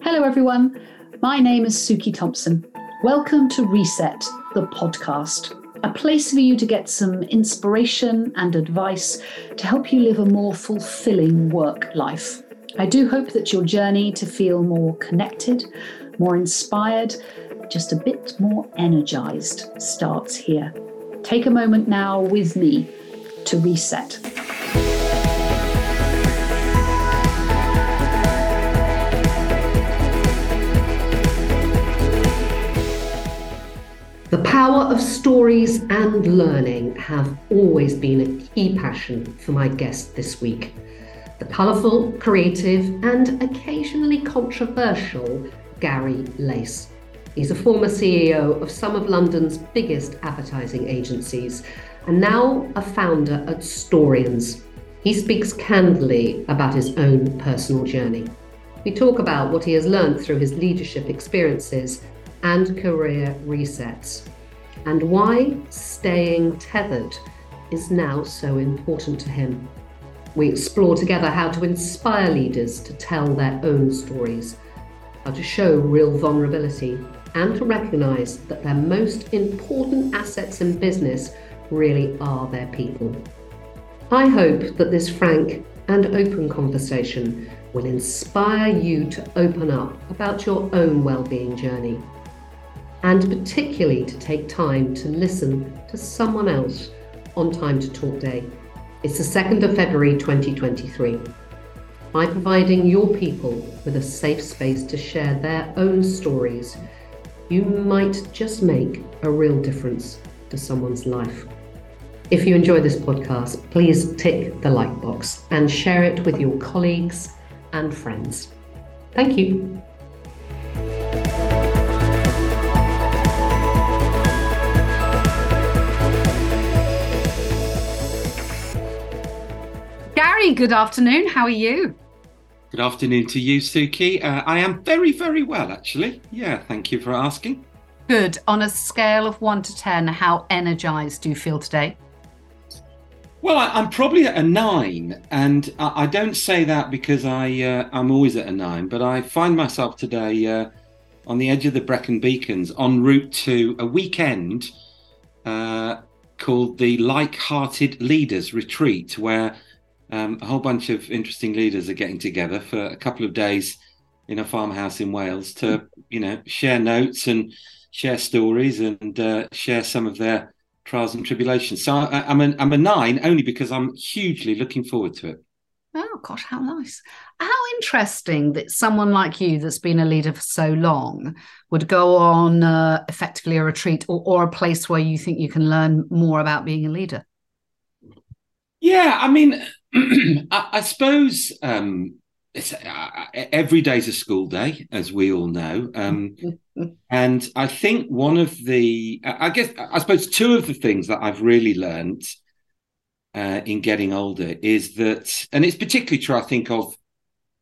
Hello, everyone. My name is Suki Thompson. Welcome to Reset, the podcast, a place for you to get some inspiration and advice to help you live a more fulfilling work life. I do hope that your journey to feel more connected, more inspired, just a bit more energized starts here. Take a moment now with me to reset. The power of stories and learning have always been a key passion for my guest this week. The colourful, creative, and occasionally controversial Gary Lace. He's a former CEO of some of London's biggest advertising agencies and now a founder at Storians. He speaks candidly about his own personal journey. We talk about what he has learned through his leadership experiences and career resets, and why staying tethered is now so important to him. We explore together how to inspire leaders to tell their own stories, how to show real vulnerability, and to recognise that their most important assets in business really are their people. I hope that this frank and open conversation will inspire you to open up about your own well-being journey and particularly to take time to listen to someone else on Time to Talk Day. It's the 2nd of February 2023. By providing your people with a safe space to share their own stories, you might just make a real difference to someone's life. If you enjoy this podcast, please tick the like box and share it with your colleagues and friends. Thank you. Gary, good afternoon. How are you? Good afternoon to you, Suki. Uh, I am very, very well, actually. Yeah, thank you for asking. Good. On a scale of one to 10, how energized do you feel today? Well, I, am probably at a nine, and I, I don't say that because I uh, I'm always at a nine, but I find myself today uh, on the edge of the Brecon Beacons, en route to a weekend uh, called the Like-Hearted Leaders Retreat, where um, a whole bunch of interesting leaders are getting together for a couple of days in a farmhouse in Wales to, you know, share notes and share stories and uh, share some of their trials and tribulations. So I, am a, I'm a nine only because I'm hugely looking forward to it. Oh gosh, how nice! How interesting that someone like you, that's been a leader for so long, would go on uh, effectively a retreat or, or a place where you think you can learn more about being a leader. Yeah, I mean, I, I, suppose um, uh, every day's a school day, as we all know. Um, and I think one of the, I guess, I suppose two of the things that I've really learned uh, in getting older is that, and it's particularly true, I think, of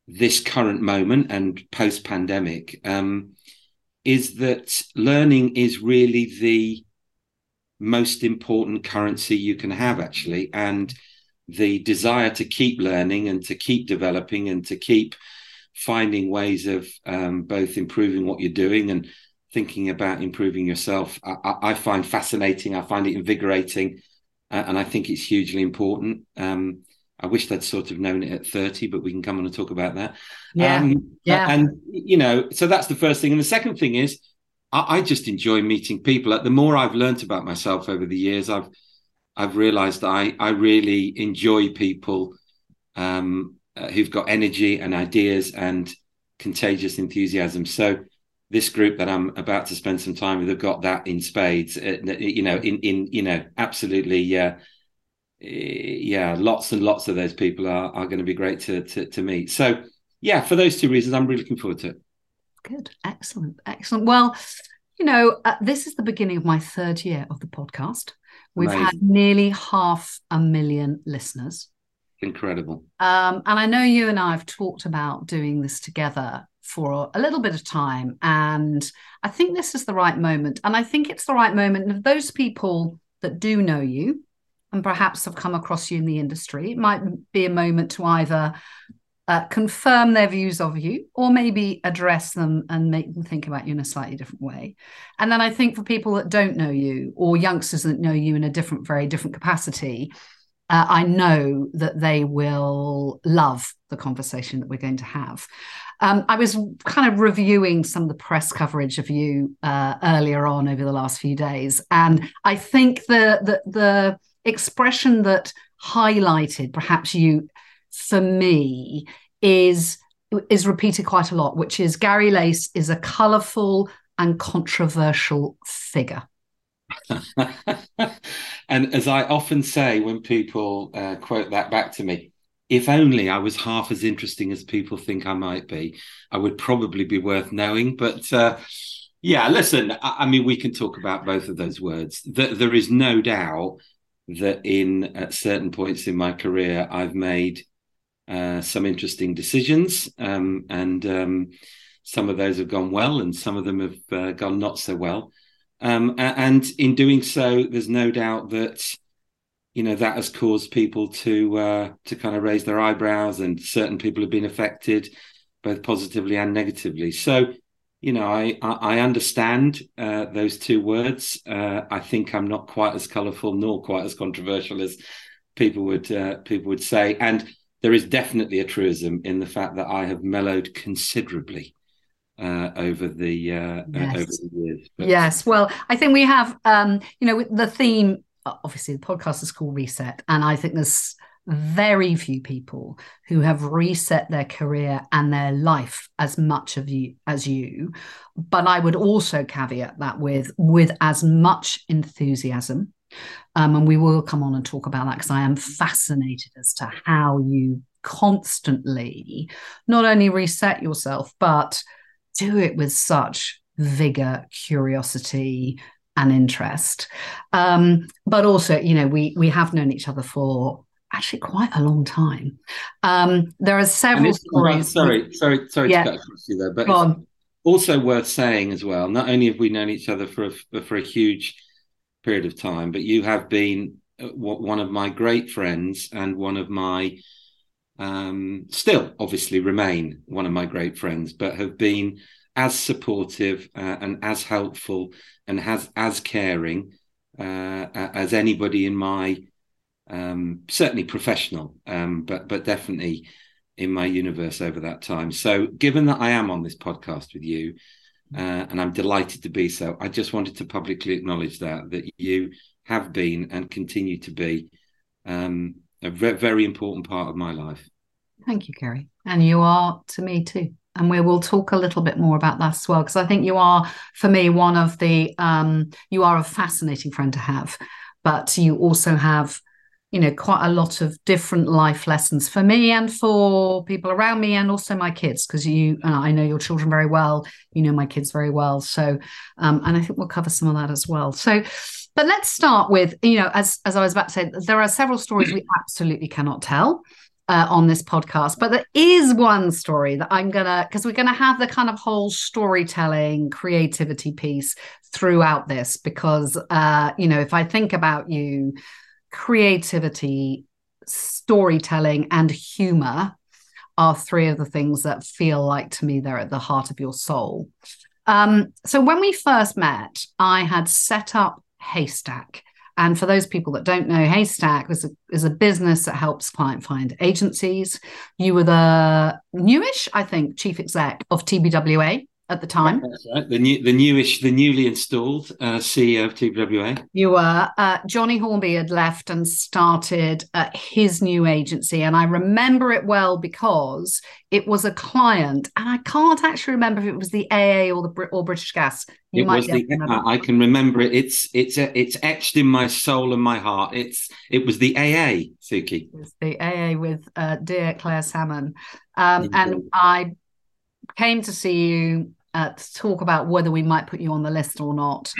this current moment and post pandemic, um, is that learning is really the most important currency you can have, actually. And the desire to keep learning and to keep developing and to keep finding ways of um, both improving what you're doing and thinking about improving yourself, I, I find fascinating. I find it invigorating, uh, and I think it's hugely important. Um, I wish they'd sort of known it at 30, but we can come on and talk about that. Yeah. Um, yeah. And, you know, so that's the first thing. And the second thing is, I, I just enjoy meeting people. The more I've learned about myself over the years, I've I've realised that I I really enjoy people um, uh, who've got energy and ideas and contagious enthusiasm. So this group that I'm about to spend some time with have got that in spades. Uh, you know, in in you know, absolutely, yeah, yeah. Lots and lots of those people are are going to be great to, to to meet. So yeah, for those two reasons, I'm really looking forward to it. Good, excellent, excellent. Well, you know, uh, this is the beginning of my third year of the podcast. We've Amazing. had nearly half a million listeners. Incredible. Um, and I know you and I have talked about doing this together for a little bit of time. And I think this is the right moment. And I think it's the right moment. of those people that do know you, and perhaps have come across you in the industry. It might be a moment to either uh, confirm their views of you or maybe address them and make them think about you in a slightly different way. And then I think for people that don't know you or youngsters that know you in a different, very different capacity, uh, I know that they will love the conversation that we're going to have. Um, I was kind of reviewing some of the press coverage of you uh, earlier on over the last few days, and I think the the, the expression that highlighted perhaps you for me is is repeated quite a lot, which is Gary Lace is a colourful and controversial figure. and as I often say when people uh, quote that back to me, if only I was half as interesting as people think I might be, I would probably be worth knowing. But uh, yeah, listen, I, I, mean, we can talk about both of those words. there is no doubt that in at certain points in my career, I've made uh, some interesting decisions, um, and um, some of those have gone well, and some of them have uh, gone not so well. Um, and in doing so, there's no doubt that you know that has caused people to uh, to kind of raise their eyebrows, and certain people have been affected both positively and negatively. So, you know, I I, understand uh, those two words. Uh, I think I'm not quite as colourful nor quite as controversial as people would uh, people would say, and there is definitely a truism in the fact that I have mellowed considerably uh, over the uh, yes. over the years. But... Yes, well, I think we have, um, you know, the theme. Obviously, the podcast is called Reset, and I think there's very few people who have reset their career and their life as much of you as you but i would also caveat that with with as much enthusiasm um, and we will come on and talk about that because I am fascinated as to how you constantly not only reset yourself, but do it with such vigor, curiosity, and interest. Um, but also, you know, we we have known each other for actually quite a long time. Um, there are several stories. Sorry, with, sorry, sorry yeah. to cut across you there, but also worth saying as well. Not only have we known each other for a, for a huge period of time, but you have been uh, one of my great friends and one of my um, still obviously remain one of my great friends, but have been as supportive uh, and as helpful and has as caring uh, as anybody in my um, certainly professional, um, but but definitely in my universe over that time. So, given that I am on this podcast with you, uh, and I'm delighted to be so. I just wanted to publicly acknowledge that that you have been and continue to be um, a ve- very important part of my life. Thank you, Gary, and you are to me too. And we will talk a little bit more about that as well, because I think you are, for me, one of the um, you are a fascinating friend to have, but you also have you know quite a lot of different life lessons for me and for people around me and also my kids because you uh, i know your children very well you know my kids very well. So um, and i think we'll cover some of that as well. So but let's start with you know as as i was about to say there are several stories we absolutely cannot tell uh, on this podcast but there is one story that i'm gonna because we're gonna have the kind of whole storytelling creativity piece throughout this because uh you know if i think about you creativity, storytelling, and humor are three of the things that feel like to me they're at the heart of your soul. Um, so when we first met, I had set up Haystack. And for those people that don't know, Haystack is a, is a business that helps client find agencies. You were the newish, I think, chief exec of TBWA at the time. That's right. The new, the newish, the newly installed uh, CEO of TWA. You were. Uh, Johnny Hornby had left and started uh, his new agency, and I remember it well because it was a client, and I can't actually remember if it was the AA or the or British Gas. You it might was the, I can remember it. It's it's it's etched in my soul and my heart. It's it was the AA, Suki. It was the AA with uh, dear Claire Salmon, um, and I came to see you uh, to talk about whether we might put you on the list or not.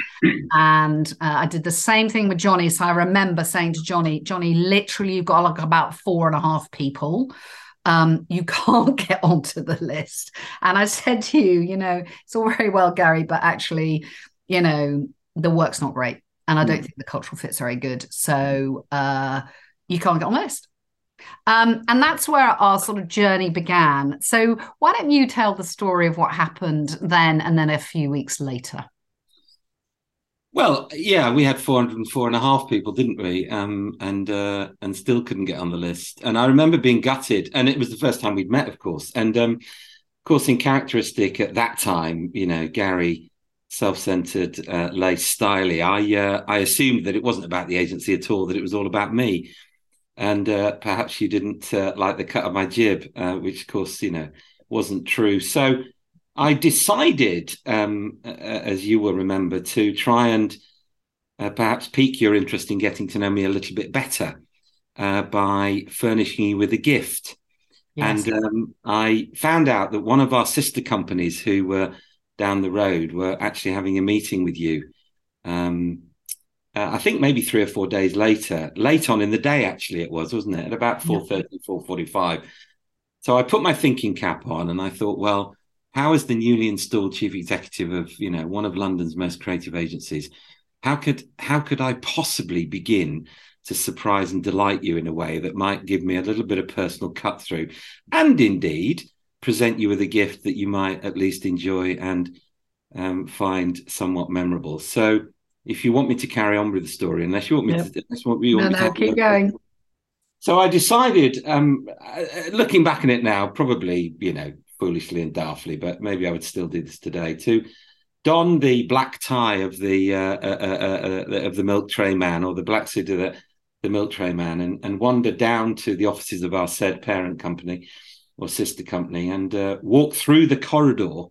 and uh, I did the same thing with Johnny. So I remember saying to Johnny, Johnny, literally, you've got like about four and a half people. Um, you can't get onto the list. And I said to you, you know, it's all very well, Gary, but actually, you know, the work's not great. and I don't mm. think the cultural fit's very good. So uh, you can't get on the list. Um, and that's where our sort of journey began. So why don't you tell the story of what happened then and then a few weeks later? Well, yeah, we had 404 and a half people, didn't we? Um, and uh, and still couldn't get on the list. And I remember being gutted, and it was the first time we'd met, of course. And um, of course, in characteristic at that time, you know, Gary, self-centered, uh, lace, styly. I uh, I assumed that it wasn't about the agency at all; that it was all about me. And uh, perhaps you didn't uh, like the cut of my jib, uh, which, of course, you know, wasn't true. So I decided, um, as you will remember, to try and uh, perhaps pique your interest in getting to know me a little bit better uh, by furnishing you with a gift. Yes. And um, I found out that one of our sister companies who were down the road were actually having a meeting with you. Um, uh, I think maybe three or four days later, late on in the day, actually, it was, wasn't it? At about 4.30, yeah. 4.45. So I put my thinking cap on and I thought, well, how is the newly installed chief executive of you know one of London's most creative agencies? How could how could I possibly begin to surprise and delight you in a way that might give me a little bit of personal cut through, and indeed present you with a gift that you might at least enjoy and um, find somewhat memorable. So, if you want me to carry on with the story, unless you want me yep. to, unless want, you want no, me no, to keep going. So I decided, um, uh, looking back on it now, probably you know foolishly and daftly, but maybe I would still do this today to don the black tie of the uh, uh, uh, uh, of the milk tray man or the black suit of the, the milk tray man and, and wander down to the offices of our said parent company or sister company and uh, walk through the corridor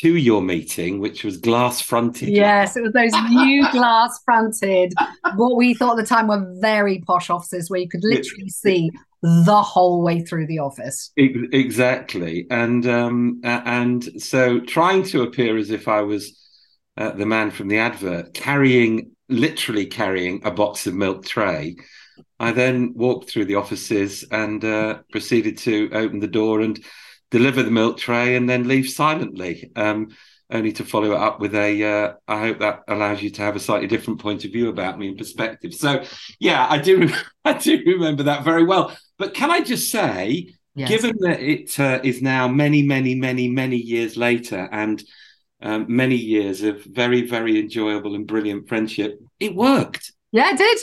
to your meeting, which was glass fronted. Yes, it was those new glass fronted, what we thought at the time were very posh offices where you could literally see the whole way through the office. Exactly, and um, and so trying to appear as if I was uh, the man from the advert, carrying literally carrying a box of milk tray. I then walked through the offices and uh, proceeded to open the door and deliver the milk tray and then leave silently. Um, only to follow it up with a. Uh, I hope that allows you to have a slightly different point of view about me and perspective. So, yeah, I do. I do remember that very well. But can I just say, yes. given that it uh, is now many, many, many, many years later, and um, many years of very, very enjoyable and brilliant friendship, it worked. Yeah, it did.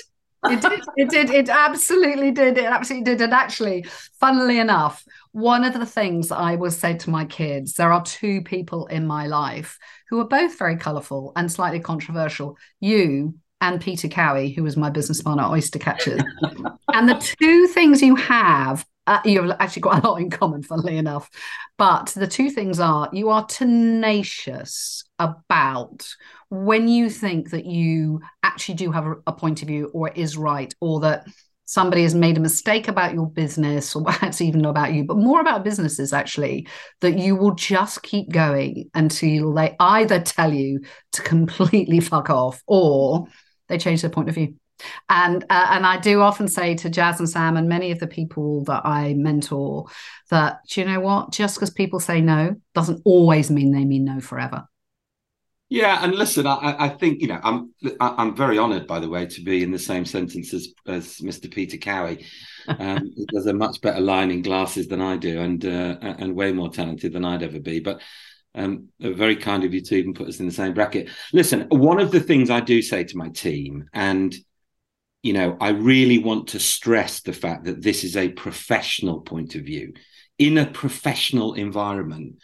It did. It did. It absolutely did. It absolutely did. And actually, funnily enough, one of the things I always say to my kids, there are two people in my life who are both very colourful and slightly controversial. You and Peter Cowie, who was my business partner at Oystercatchers. and the two things you have, uh, you have actually got a lot in common, funnily enough. But the two things are you are tenacious about when you think that you actually do have a, a point of view or it is right, or that somebody has made a mistake about your business or perhaps even about you but more about businesses actually that you will just keep going until they either tell you to completely fuck off or they change their point of view. And uh, and I do often say to Jazz and Sam and many of the people that I mentor that you know what? Just because people say no doesn't always mean they mean no forever. Yeah, and listen, I, I think you know I'm I'm very honoured, by the way, to be in the same sentence as as Mr. Peter Cowie. Um, he does a much better line in glasses than I do, and uh, and way more talented than I'd ever be. But um, very kind of you to even put us in the same bracket. Listen, one of the things I do say to my team, and you know, I really want to stress the fact that this is a professional point of view in a professional environment.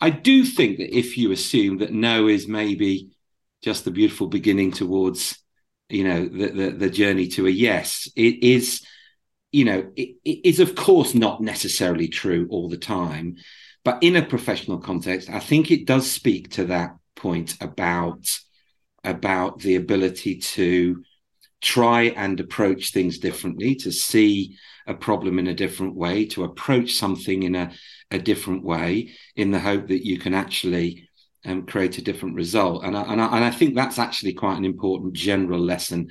I do think that if you assume that no is maybe just the beautiful beginning towards, you know, the the, the journey to a yes, it is, you know, it, it is of course not necessarily true all the time but in a professional context, I think it does speak to that point about about the ability to try and approach things differently, to see a problem in a different way, to approach something in a, a different way, in the hope that you can actually um, create a different result. And I, and, I, and I think that's actually quite an important general lesson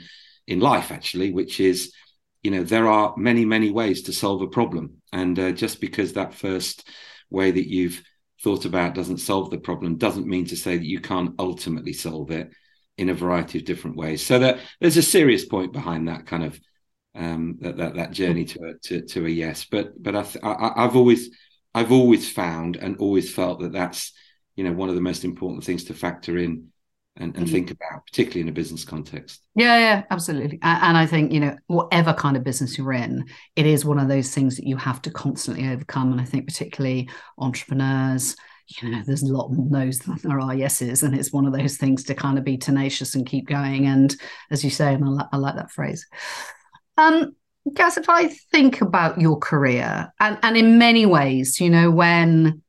in life, actually, which is, you know, there are many, many ways to solve a problem. And uh, just because that first way that you've thought about doesn't solve the problem doesn't mean to say that you can't ultimately solve it. in a variety of different ways. So that there's a serious point behind that kind of um, that, that that journey to a to, to a yes. But but I, I I've always I've always found and always felt that that's you know one of the most important things to factor in and, and mm-hmm. think about, particularly in a business context. Yeah, yeah, absolutely. And I think, you know, whatever kind of business you're in, it is one of those things that you have to constantly overcome. And I think, particularly entrepreneurs, you know, there's a lot more no's than there are yeses. And it's one of those things to kind of be tenacious and keep going. And as you say, and I, li- I like that phrase. Um, Gaz, if I think about your career, and, and in many ways, you know, when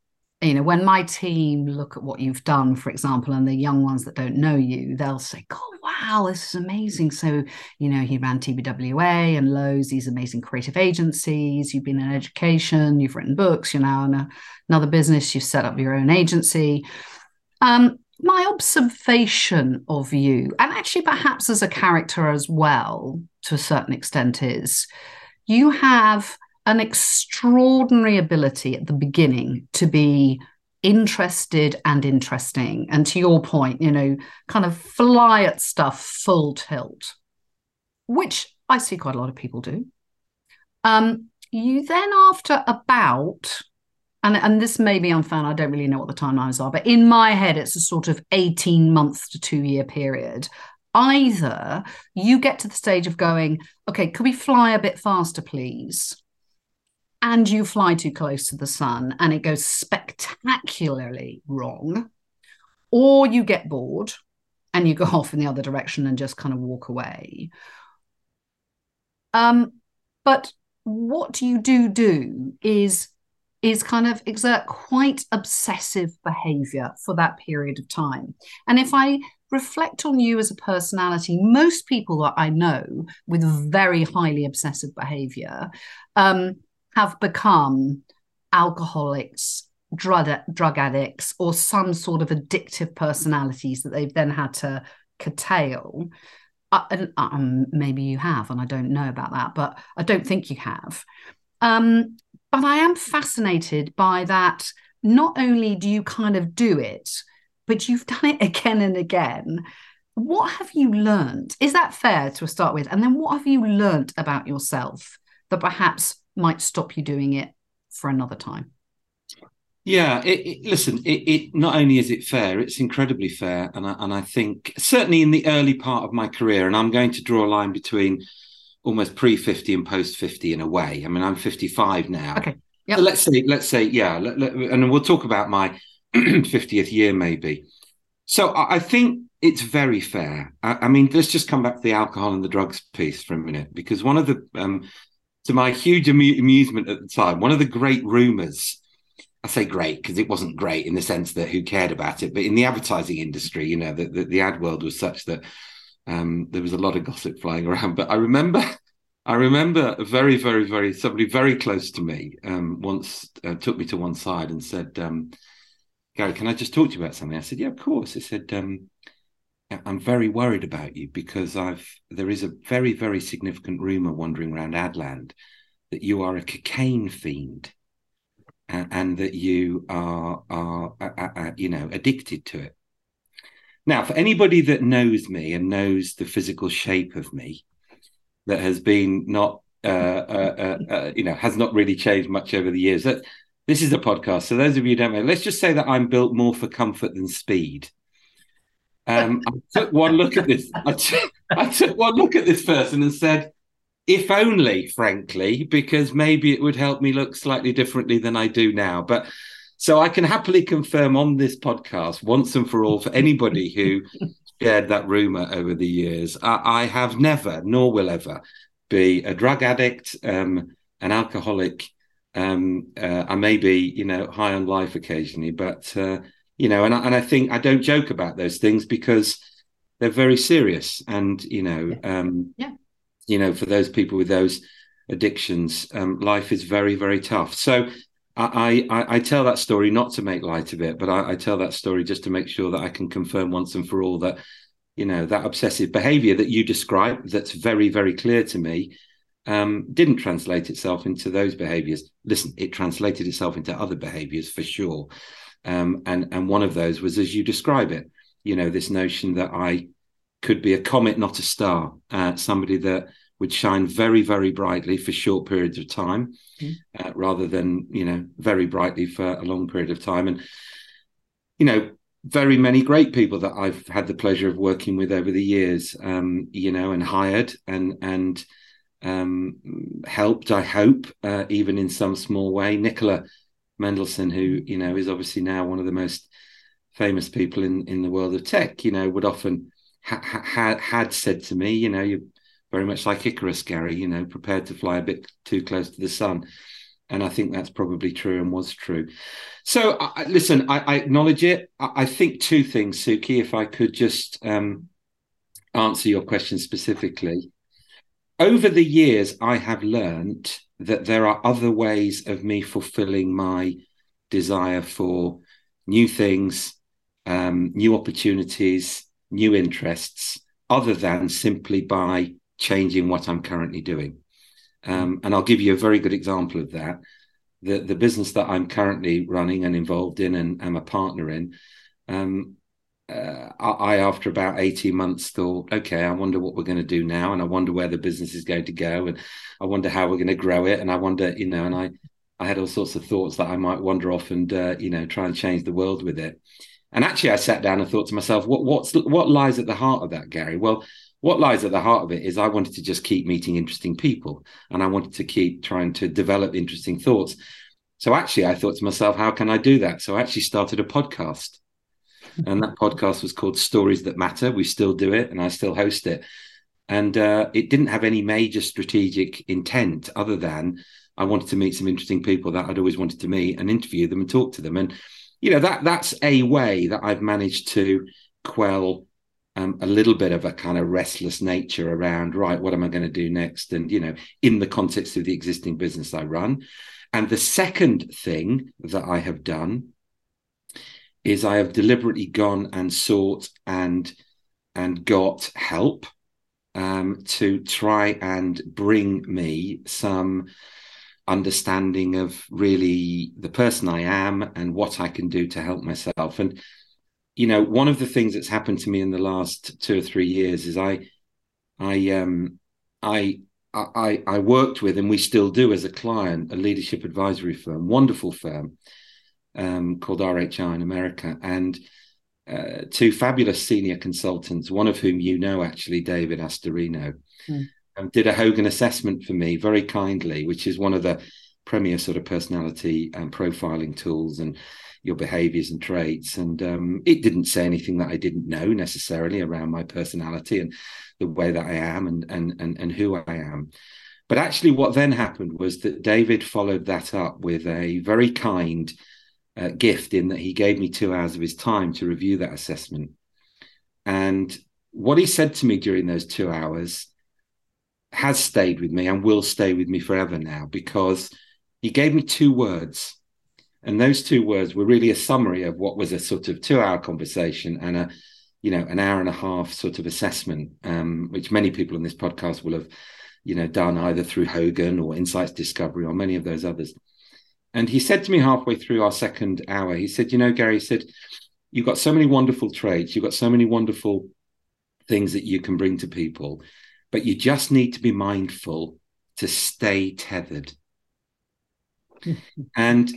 you know, when my team look at what you've done, for example, and the young ones that don't know you, they'll say, "Oh, wow, this is amazing." So, you know, he ran TBWA and Lowe's, these amazing creative agencies. You've been in education, you've written books. You're now in a, another business. You've set up your own agency. Um, my observation of you, and actually perhaps as a character as well, to a certain extent, is you have an extraordinary ability at the beginning to be interested and interesting. And to your point, you know, kind of fly at stuff full tilt, which I see quite a lot of people do. Um, you then, after about, and, and this may be unfair, I don't really know what the timelines are, but in my head, it's a sort of 18 months to two year period. Either you get to the stage of going, okay, could we fly a bit faster, please? and you fly too close to the sun and it goes spectacularly wrong, or you get bored and you go off in the other direction and just kind of walk away. Um, but what you do do is is kind of exert quite obsessive behavior for that period of time. And if I reflect on you as a personality, most people that I know with very highly obsessive behavior um, have become alcoholics, drug, drug addicts, or some sort of addictive personalities that they've then had to curtail. Uh, and um, maybe you have, and I don't know about that, but I don't think you have. Um, but I am fascinated by that. Not only do you kind of do it, but you've done it again and again. What have you learned? Is that fair to start with? And then what have you learned about yourself that perhaps might stop you doing it for another time. Yeah, it, it, listen. It, it, not only is it fair, it's incredibly fair, and I, and I think certainly in the early part of my career, and I'm going to draw a line between almost pre fifty and post fifty in a way. I mean, I'm 55 now. Okay. Yeah. So let's say, let's say, yeah, let, let, and we'll talk about my 50th year maybe. So I, I think it's very fair. I, I, mean, let's just come back to the alcohol and the drugs piece for a minute, because one of the um, to my huge amu- amusement at the time, one of the great rumors. I say great because it wasn't great in the sense that who cared about it, but in the advertising industry, you know, the, the, the ad world was such that um, there was a lot of gossip flying around. But I remember, I remember very, very, very somebody very close to me um, once uh, took me to one side and said, um, "Gary, can I just talk to you about something?" I said, "Yeah, of course." He said, um, I'm very worried about you because I've there is a very very significant rumor wandering around Adland that you are a cocaine fiend and, and that you are are, are, are you know addicted to it. Now, for anybody that knows me and knows the physical shape of me, that has been not uh, uh, uh, uh you know has not really changed much over the years. That this is a podcast, so those of you who don't know, let's just say that I'm built more for comfort than speed. Um, I took one look at this. I took, I took one look at this person and said, if only, frankly, because maybe it would help me look slightly differently than I do now. But so I can happily confirm on this podcast, once and for all, for anybody who shared that rumor over the years, I, I have never, nor will ever, be a drug addict, um, an alcoholic. Um, uh, I may be, you know, high on life occasionally, but uh, you know, and I, and I think I don't joke about those things because they're very serious. And you know, um, yeah, you know, for those people with those addictions, um, life is very very tough. So. I, I, I tell that story not to make light of it, but I, I tell that story just to make sure that I can confirm once and for all that you know that obsessive behavior that you describe that's very very clear to me um, didn't translate itself into those behaviors listen it translated itself into other behaviors for sure um, and and one of those was as you describe it, you know, this notion that I could be a comet, not a star. Uh, somebody that would shine very, very brightly for short periods of time, mm. uh, rather than you know very brightly for a long period of time. And you know, very many great people that I've had the pleasure of working with over the years, um, you know, and hired and and um, helped. I hope, uh, even in some small way, Nicola Mendelsohn, who you know is obviously now one of the most famous people in in the world of tech, you know, would often ha- ha- had said to me, you know, you're very much like Icarus, Gary, you know, prepared to fly a bit too close to the sun and I think that's probably true and was true. So, uh, listen, I, I, acknowledge it. I, I, think two things, Suki, if I could just um, answer your question specifically. Over the years, I have learned that there are other ways of me fulfilling my desire for new things, um, new opportunities, new interests, other than simply by changing what I'm currently doing. Um, and I'll give you a very good example of that. The, the business that I'm currently running and involved in and am a partner in, um, uh, I, after about 18 months, thought, okay, I wonder what we're going to do now. And I wonder where the business is going to go. And I wonder how we're going to grow it. And I wonder, you know, and I, I had all sorts of thoughts that I might wander off and, uh, you know, try and change the world with it. And actually, I sat down and thought to myself, what, what's, what lies at the heart of that, Gary? Well, what lies at the heart of it is I wanted to just keep meeting interesting people and I wanted to keep trying to develop interesting thoughts. So actually, I thought to myself, how can I do that? So I actually started a podcast. And that podcast was called Stories That Matter. We still do it and I still host it. And uh, it didn't have any major strategic intent other than I wanted to meet some interesting people that I'd always wanted to meet and interview them and talk to them. And, you know, that that's a way that I've managed to quell um, a little bit of a kind of restless nature around right what am i going to do next? And you know in the context of the existing business i run. And the second thing that i have done is i have deliberately gone and sought and and got help um, to try and bring me some understanding of really the person i am and what i can do to help myself. And you know, one of the things that's happened to me in the last two or three years is I, I, um, I, I, I worked with, and we still do as a client, a leadership advisory firm, wonderful firm, um, called RHI in America, and uh, two fabulous senior consultants, one of whom you know actually, David Astorino, mm. um, did a Hogan assessment for me very kindly, which is one of the premier sort of personality and profiling tools and your behaviors and traits. And um, it didn't say anything that I didn't know necessarily around my personality and the way that I am and and and, and who I am. But actually, what then happened was that David followed that up with a very kind uh, gift in that he gave me two hours of his time to review that assessment. And what he said to me during those two hours has stayed with me and will stay with me forever now because he gave me two words and those two words were really a summary of what was a sort of two hour conversation and a, you know, an hour and a half sort of assessment, um, which many people on this podcast will have, you know, done either through Hogan or Insights Discovery or many of those others. And he said to me halfway through our second hour, he said, you know, Gary, he said, you've got so many wonderful traits, you've got so many wonderful things that you can bring to people, but you just need to be mindful to stay tethered. and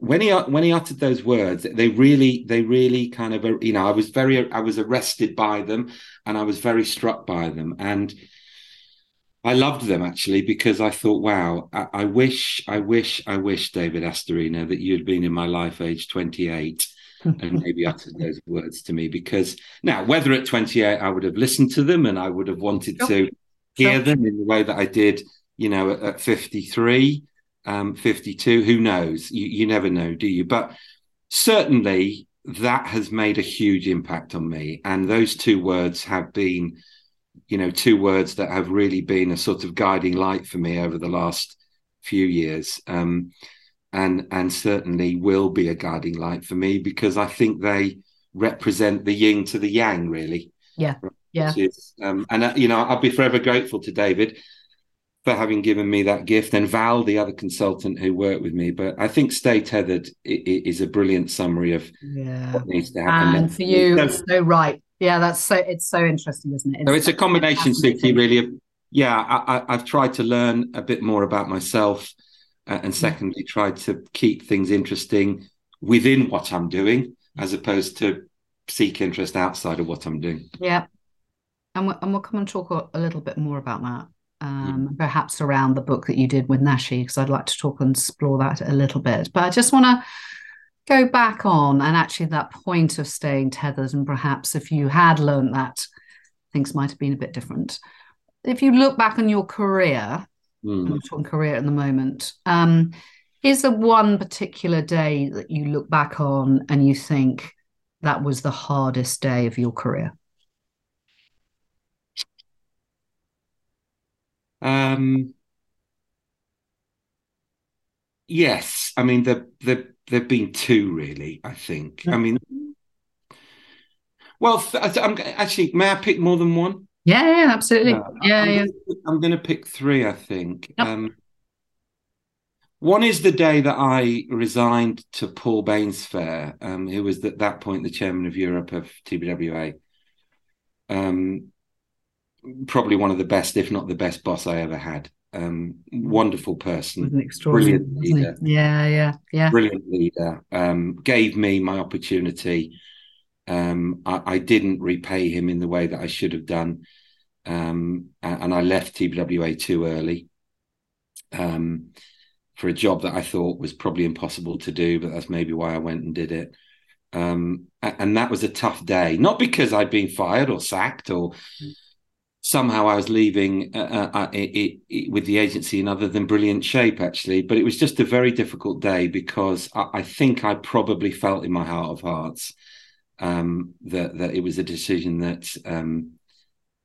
when he when he uttered those words, they really they really kind of you know I was very I was arrested by them and I was very struck by them. And I loved them actually because I thought wow I, I wish I wish I wish David Astorino that you had been in my life age twenty eight and maybe uttered those words to me. Because now whether at 28 I would have listened to them and I would have wanted to hear them in the way that I did you know at, at 53 um, 52. Who knows? You, you never know, do you? But certainly that has made a huge impact on me. And those two words have been, you know, two words that have really been a sort of guiding light for me over the last few years. Um, and and certainly will be a guiding light for me because I think they represent the yin to the yang, really. Yeah. Yeah. Is, um, and uh, you know, I'll be forever grateful to David for having given me that gift and Val, the other consultant who worked with me. But I think Stay Tethered is a brilliant summary of yeah. what needs to happen. And for you, so, so right. Yeah, that's so it's so interesting, isn't it? It's so it's a combination, Suki, really of yeah, I, have tried to learn a bit more about myself, uh, and secondly, tried to keep things interesting within what I'm doing, as opposed to seek interest outside of what I'm doing. Yeah, and we'll, and we'll come and talk a little bit more about that, um, perhaps around the book that you did with Nashi, because I'd like to talk and explore that a little bit. But I just want to go back on and actually that point of staying tethered, and perhaps if you had learned that, things might have been a bit different if you look back on your career, mm. I'm talking career at the moment, um, is there one particular day that you look back on and you think that was the hardest day of your career? Um, yes, I mean there there there've been two really. I think. I mean, well, I'm actually. May I pick more than one? Yeah, yeah, absolutely. Yeah, I'm yeah. Gonna, I'm going to pick three. I think. Yep. Um, one is the day that I resigned to Paul Bainsfair, um, who was at that point the chairman of Europe of TBWA. Um, probably one of the best, if not the best, boss I ever had. Um, wonderful person, brilliant leader. Yeah, yeah, yeah. Brilliant leader. Um, gave me my opportunity um, I, I, didn't repay him in the way that I should have done, um, and I left TBWA too early um, for a job that I thought was probably impossible to do. But that's maybe why I went and did it. Um, and that was a tough day, not because I'd been fired or sacked or somehow I was leaving uh, uh, it, it, with the agency in other than brilliant shape, actually. But it was just a very difficult day because I, I think I probably felt in my heart of hearts um, that that it was a decision that um,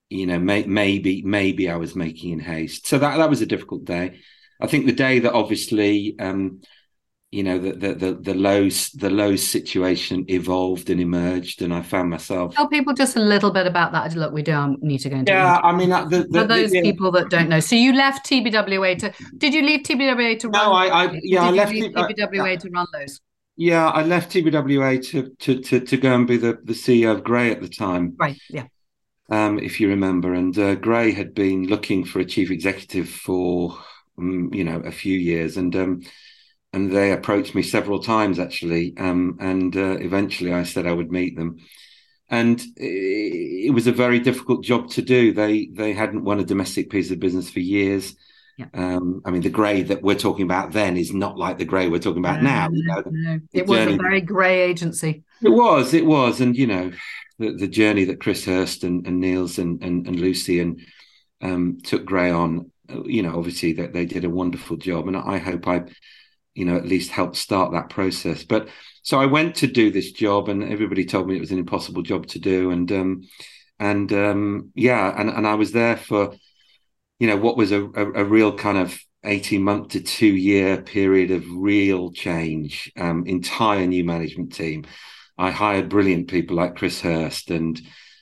you know may, maybe maybe I was making in haste. So that that was a difficult day. I think the day that obviously um, you know the the the, the Lowe's the Lowe's situation evolved and emerged, and I found myself. Tell people just a little bit about that. Look, we don't need to go into. Yeah, I mean, uh, the, the, for those the, people that don't know, so you left TBWA to. Did you leave TBWA to no, run? No, I, I yeah, I left TBWA to run Lowe's. Yeah, I left TBWA to to to, to go and be the, the CEO of Grey at the time. Right. Yeah. Um, if you remember, and uh, Grey had been looking for a chief executive for um, you know a few years, and um, and they approached me several times actually, um, and uh, eventually I said I would meet them, and it, it was a very difficult job to do. They they hadn't won a domestic piece of business for years. Yeah. Um, I mean, the grey that we're talking about then is not like the grey we're talking about no, now. You know, no. It was a very grey agency. It was, it was, and you know, the, the journey that Chris Hurst and, and Nils and, and, and Lucy and um, took Grey on. You know, obviously that they did a wonderful job, and I hope I, you know, at least help start that process. But so I went to do this job, and everybody told me it was an impossible job to do, and um, and um, yeah, and and I was there for you know what was a, a, a real kind of 18 month to two year period of real change um, entire new management team. I hired brilliant people like chris hurst and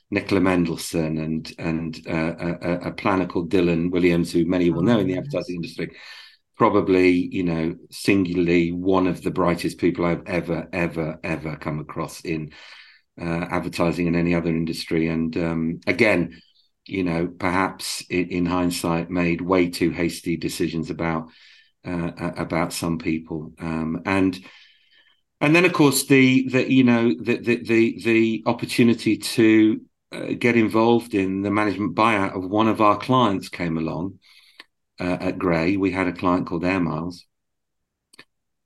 nicola mendelsohn and and uh, a, a, planner called dylan williams who many will know in the oh, advertising industry probably you know singularly one of the brightest people i've ever ever ever come across in uh, advertising and any other industry. And um, again you know, perhaps in, in hindsight, made way too hasty decisions about uh, about some people, um, and and then of course the the you know the the the, the opportunity to uh, get involved in the management buyout of one of our clients came along uh, at Grey. We had a client called Air Miles,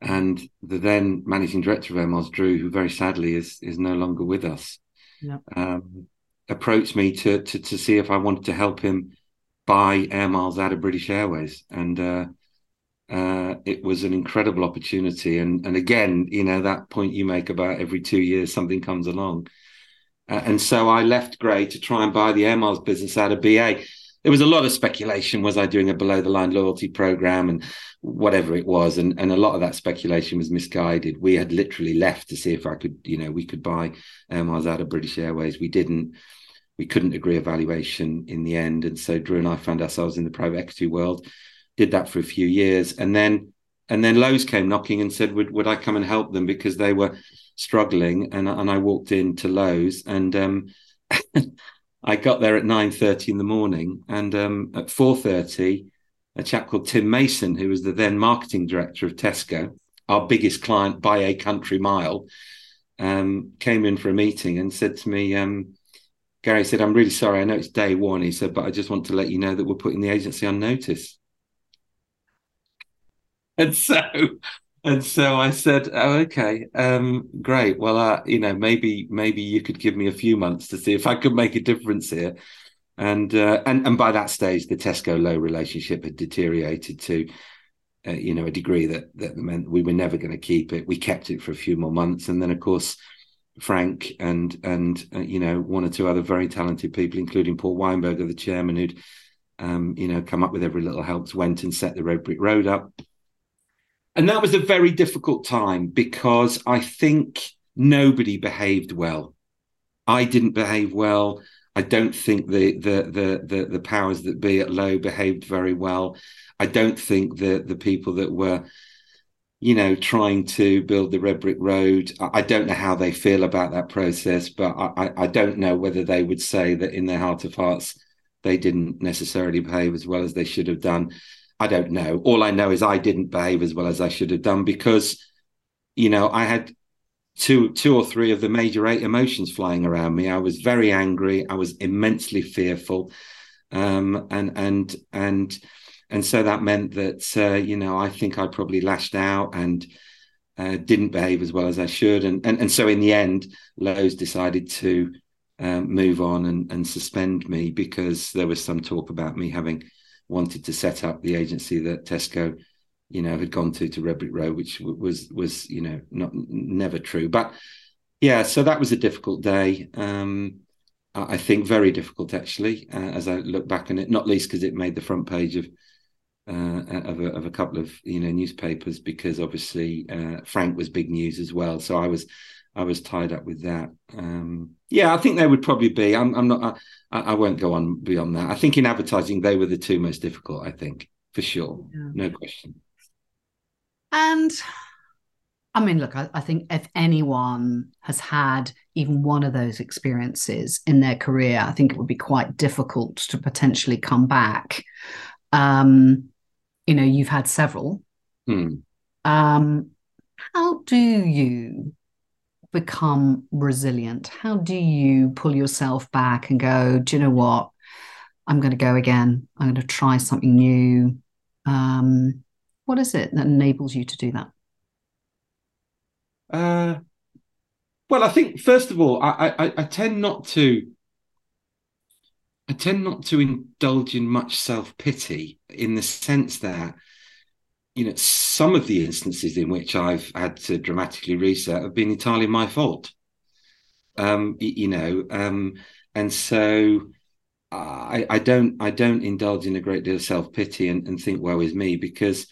and the then managing director of Air Miles, Drew, who very sadly is is no longer with us. Yeah. Um, approached me to, to to see if I wanted to help him buy air miles out of British Airways, and uh, uh, it was an incredible opportunity. And and again, you know that point you make about every two years something comes along, uh, and so I left Grey to try and buy the air miles business out of BA. There was a lot of speculation: was I doing a below the line loyalty program and whatever it was, and and a lot of that speculation was misguided. We had literally left to see if I could, you know, we could buy air miles out of British Airways. We didn't we couldn't agree a valuation in the end. And so Drew and I found ourselves in the private equity world, did that for a few years. And then and then Lowe's came knocking and said, would, would I come and help them because they were struggling? And, and I walked into Lowe's and um, I got there at nine thirty in the morning, and um, at four thirty, a chap called Tim Mason, who was the then marketing director of Tesco, our biggest client by a country mile, um, came in for a meeting and said to me, um, Gary said, I'm really sorry. I know it's day one. He said, but I just want to let you know that we're putting the agency on notice. And so, and so I said, oh, okay, um, great. Well, uh, you know, maybe, maybe you could give me a few months to see if I could make a difference here. And, uh, and, and by that stage, the Tesco Lowe relationship had deteriorated to, uh, you know, a degree that, that meant we were never going to keep it. We kept it for a few more months. And then, of course, Frank and and uh, you know one or two other very talented people, including Paul Weinberger, the chairman, who'd um, you know come up with every little helps, went and set the Red Brick Road up, and that was a very difficult time because I think nobody behaved well. I didn't behave well. I don't think the the the the, the powers that be at Lowe behaved very well. I don't think the the people that were you know, trying to build the red brick road. I don't know how they feel about that process, but I, I don't know whether they would say that in their heart of hearts they didn't necessarily behave as well as they should have done. I don't know. All I know is I didn't behave as well as I should have done because, you know, I had two two or three of the major eight emotions flying around me. I was very angry. I was immensely fearful, um, and and and and so that meant that uh, you know I think I probably lashed out and uh, didn't behave as well as I should, and and and so in the end, Lowe's decided to um, move on and, and suspend me because there was some talk about me having wanted to set up the agency that Tesco, you know, had gone to to Red Brick Road, which was was you know not never true, but yeah, so that was a difficult day. Um, I think very difficult actually, uh, as I look back on it, not least because it made the front page of uh, of, a, of a couple of you know newspapers because obviously uh, Frank was big news as well. So I was I was tied up with that. Um, yeah, I think they would probably be. I'm, I'm not. I, I, won't go on beyond that. I think in advertising they were the two most difficult. I think for sure, yeah. no question. And I mean, look, I, I, think if anyone has had even one of those experiences in their career, I think it would be quite difficult to potentially come back. Um, you know you've had several hmm. um, how do you become resilient? How do you pull yourself back and go do you know what? I'm going to go again. I'm going to try something new. Um, what is it that enables you to do that? Uh, well i think first of all I, I, I tend not to I tend not to indulge in much self pity in the sense that, you know, some of the instances in which I've had to dramatically reset have been entirely my fault. Um, you know, um, and so I, I don't I don't indulge in a great deal of self pity and, and think woe is me because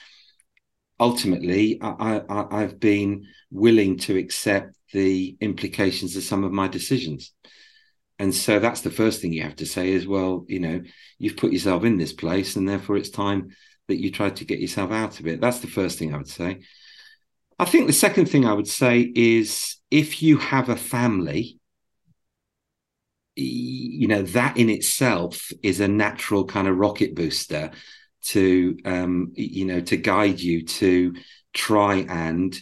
ultimately I, I I've been willing to accept the implications of some of my decisions and so that's the first thing you have to say is well you know you've put yourself in this place and therefore it's time that you try to get yourself out of it that's the first thing i would say i think the second thing i would say is if you have a family you know that in itself is a natural kind of rocket booster to um you know to guide you to try and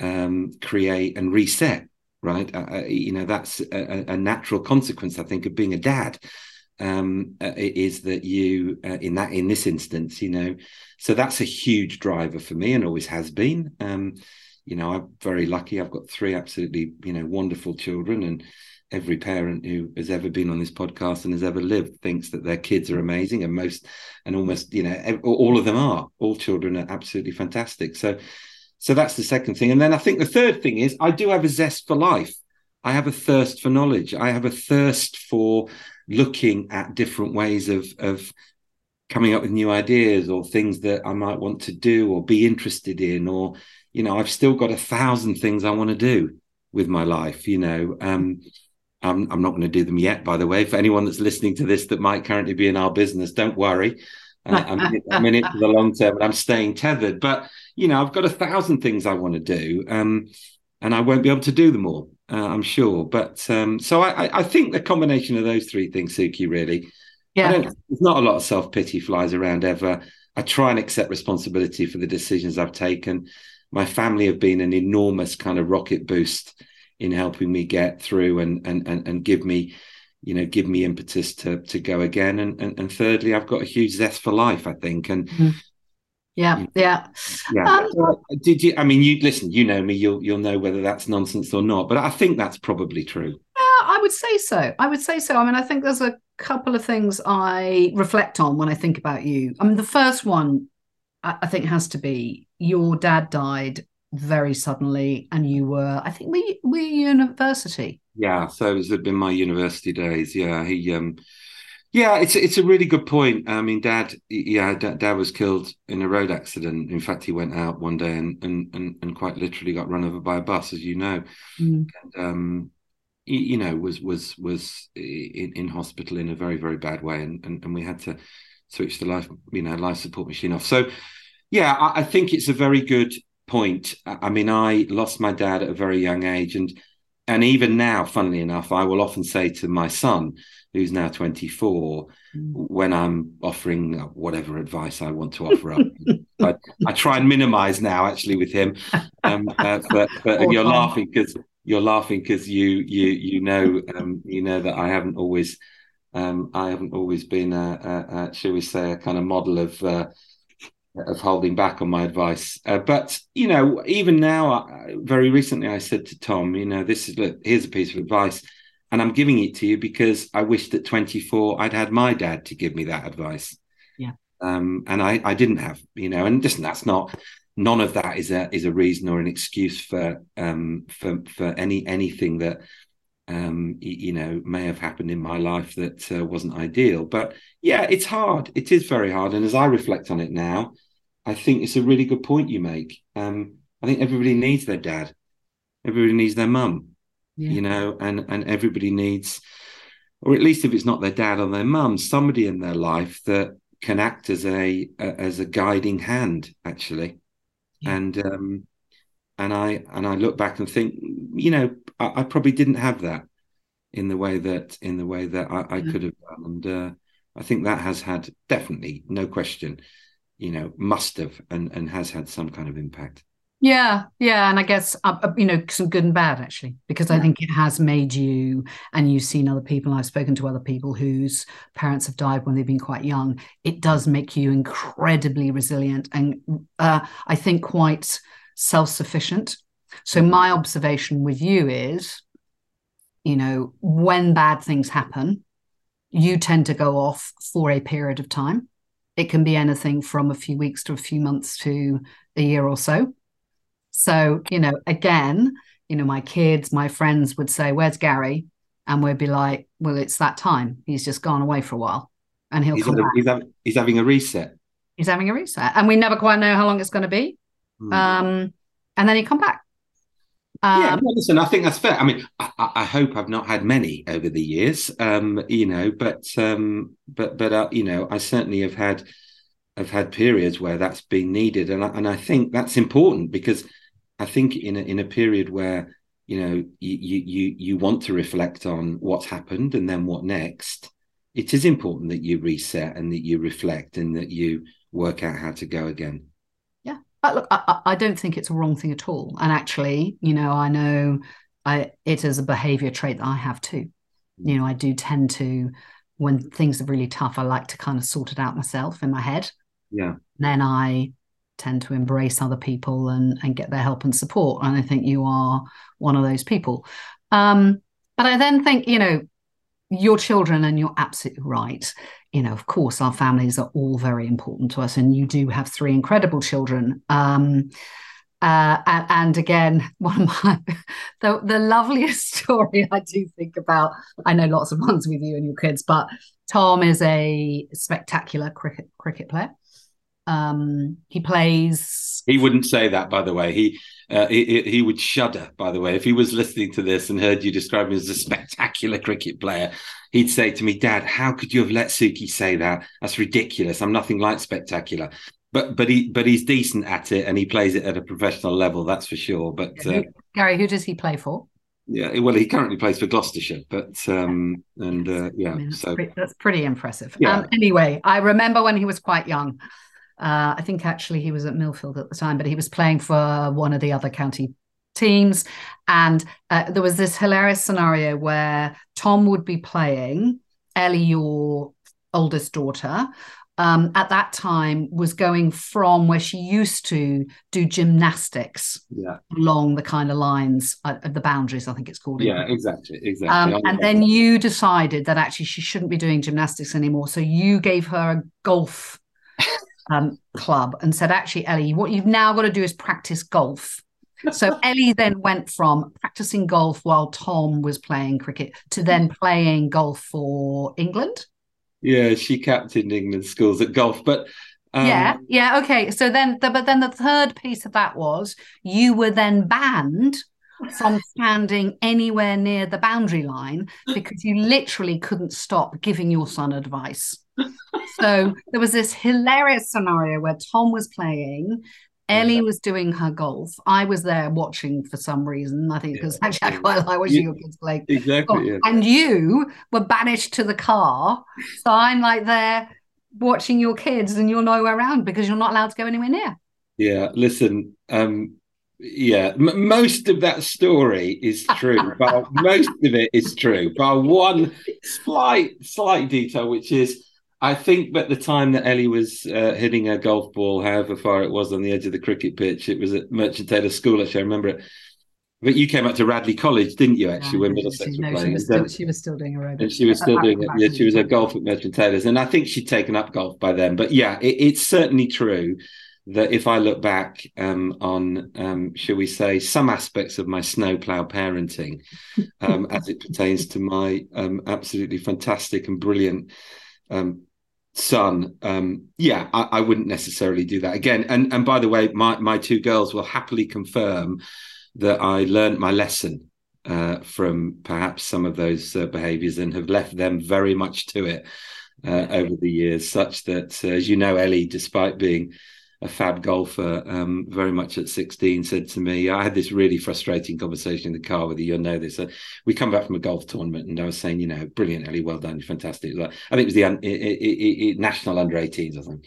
um create and reset right? Uh, uh, you know, that's a, a, natural consequence, I think, of being a dad. Um, uh, is that you uh, in that in this instance, you know, so that's a huge driver for me and always has been. Um, you know, I'm very lucky. I've got three absolutely, you know, wonderful children, and every parent who has ever been on this podcast and has ever lived thinks that their kids are amazing, and most, and almost, you know, all of them are. All children are absolutely fantastic. So, so that's the second thing. And then I think the third thing is I do have a zest for life. I have a thirst for knowledge. I have a thirst for looking at different ways of, of coming up with new ideas or things that I might want to do or be interested in. Or, you know, I've still got a thousand things I want to do with my life, you know. Um, I'm, I'm not going to do them yet, by the way. For anyone that's listening to this that might currently be in our business, don't worry. Uh, I'm, in it, I'm in it for the long term, I'm staying tethered. But you know, I've got a thousand things I want to do, um, and I won't be able to do them all. Uh, I'm sure. But um, so I, I think the combination of those three things, Suki, really. Yeah. There's not a lot of self pity flies around ever. I try and accept responsibility for the decisions I've taken. My family have been an enormous kind of rocket boost in helping me get through and and and, and give me you know give me impetus to to go again and, and and thirdly i've got a huge zest for life i think and mm-hmm. Yeah yeah. Yeah. Um, did you i mean you listen you know me you'll you'll know whether that's nonsense or not but i think that's probably true. Yeah i would say so. I would say so. I mean i think there's a couple of things i reflect on when i think about you. I mean the first one i, I think has to be your dad died very suddenly and you were i think we we university? Yeah so it had been my university days. Yeah he um yeah it's it's a really good point. I mean dad yeah dad, dad was killed in a road accident. In fact he went out one day and and and, and quite literally got run over by a bus as you know. Mm. and, um you know was was was in, in hospital in a very very bad way. And, and and we had to switch the life you know life support machine off. So yeah I, I think it's a very good point. I mean, I lost my dad at a very young age, and and even now, funnily enough, I will often say to my son, who's now 24, mm. when I'm offering whatever advice I want to offer up, I, I, try and minimize now actually with him. Um, uh, but, but you're laughing because you're laughing because you you you know um, you know that I haven't always um, I haven't always been a, a, a, shall we say a kind of model of uh, of holding back on my advice. Uh, but you know, even now, uh, very recently, I said to Tom, you know, this is look, here's a piece of advice, and I'm giving it to you because I wished at 24 I'd had my dad to give me that advice. Yeah. Um, and I I didn't have, you know, and listen, that's not none of that is a is a reason or an excuse for um for for any anything that um you know may have happened in my life that uh, wasn't ideal but yeah it's hard it is very hard and as i reflect on it now I think it's a really good point you make. Um, I think everybody needs their dad. Everybody needs their mum. Yeah. You know, and and everybody needs, or at least if it's not their dad or their mum, somebody in their life that can act as a, a as a guiding hand, actually. Yeah. And um, and I and I look back and think, you know, I, I, probably didn't have that in the way that in the way that I, I yeah. could have done, and uh, I think that has had definitely no question you know must have and and has had some kind of impact. Yeah yeah and i guess uh, uh, you know some good and bad actually because yeah. i think it has made you and you've seen other people i've spoken to other people whose parents have died when they've been quite young it does make you incredibly resilient and uh, i think quite self-sufficient. So my observation with you is you know when bad things happen you tend to go off for a period of time it can be anything from a few weeks to a few months to a year or so. So, you know, again, you know, my kids, my friends would say, Where's Gary? And we'd be like, Well, it's that time. He's just gone away for a while and he'll he's come back. He's, having, he's having a reset. He's having a reset. And we never quite know how long it's going to be. Hmm. Um, and then he come back. Um, yeah, listen, I think that's fair. I mean, I, I, hope I've not had many over the years, um, you know, but um, but but uh, you know, I certainly have had have had periods where that's been needed, and I, and I think that's important because I think in a, in a period where you know you you you want to reflect on what's happened and then what next, it is important that you reset and that you reflect and that you work out how to go again look, I, I, don't think it's a wrong thing at all. And actually, you know, I know I, it is a behavior trait that I have too. You know, I do tend to, when things are really tough, I like to kind of sort it out myself in my head. Yeah. Then I tend to embrace other people and, and get their help and support. And I think you are one of those people. Um, but I then think, you know, your children, and you're absolutely right you know, of course, our families are all very important to us, and you do have three incredible children. Um, uh, and, and, again, one of my the, the loveliest story I do think about. I know lots of ones with you and your kids, but Tom is a spectacular cricket cricket player. Um, he plays. He wouldn't say that, by the way. He, uh, he he would shudder. By the way, if he was listening to this and heard you describe him as a spectacular cricket player, he'd say to me, "Dad, how could you have let Suki say that? That's ridiculous. I'm nothing like spectacular." But but he but he's decent at it and he plays it at a professional level. That's for sure. But uh, Gary, who does he play for? Yeah, well, he currently plays for Gloucestershire, but um, and uh, yeah, I mean, that's so pretty, that's pretty impressive. Yeah. Um, anyway, I remember when he was quite young. Uh, I think actually he was at Millfield at the time, but he was playing for one of the other county teams, and uh, there was this hilarious scenario where Tom would be playing. Ellie, your oldest daughter, um, at that time was going from where she used to do gymnastics yeah, along the kind of lines uh, of the boundaries, I think it's called. yeah, exactly, exactly. um, and then you decided that actually she shouldn't be doing gymnastics anymore. So you gave her a golf um, club and said, actually, Ellie, what you've now got to do is practice golf. So Ellie then went from practicing golf while Tom was playing cricket to then playing golf for England. yeah, she captained England schools at golf, but um, yeah, yeah, okay. So then, the, but then the third piece of that was you were then banned from standing anywhere near the boundary line because you literally couldn't stop giving your son advice. So there was this hilarious scenario where Tom was playing. Ellie was doing her golf. I was there watching for some reason. I think because Yeah. actually I quite like watching You- your kids play. exactly. Yeah. And you were banished to the car. So I'm like there watching your kids and you're nowhere around because you're not allowed to go anywhere near. Yeah, listen, um, yeah, m- most of that story is true, but most of it is true. But one slight, slight detail, which is, I think at the time that Ellie was uh, hitting a golf ball, however far it was on the edge of the cricket pitch, it was at Merchant Taylor School. Actually, I remember it. But you came up to Radley College, didn't you? Actually, when Middlesex she, were no, she playing. was, And, um, still, she was still doing aerobics. and she was still doing it. Yeah, she was at back golf at Merchant Taylors, and I think she'd taken up golf by then. But yeah, it, it's certainly true that if I look back um, on, um, shall we say, some aspects of my snowplow parenting, um, as it pertains to my um, absolutely fantastic and brilliant um, son, um, yeah, I, I wouldn't necessarily do that again. And and by the way, my my two girls will happily confirm that I learned my lesson uh, from perhaps some of those uh, behaviors and have left them very much to it uh, over the years, such that, uh, as you know, Ellie, despite being a fab golfer, um, very much at 16, said to me, I had this really frustrating conversation in the car with you. You'll know this. Uh, we come back from a golf tournament, and I was saying, you know, brilliant, Ellie, well done, fantastic. Like, I think it was the un- i- i- i- national under 18s, I think.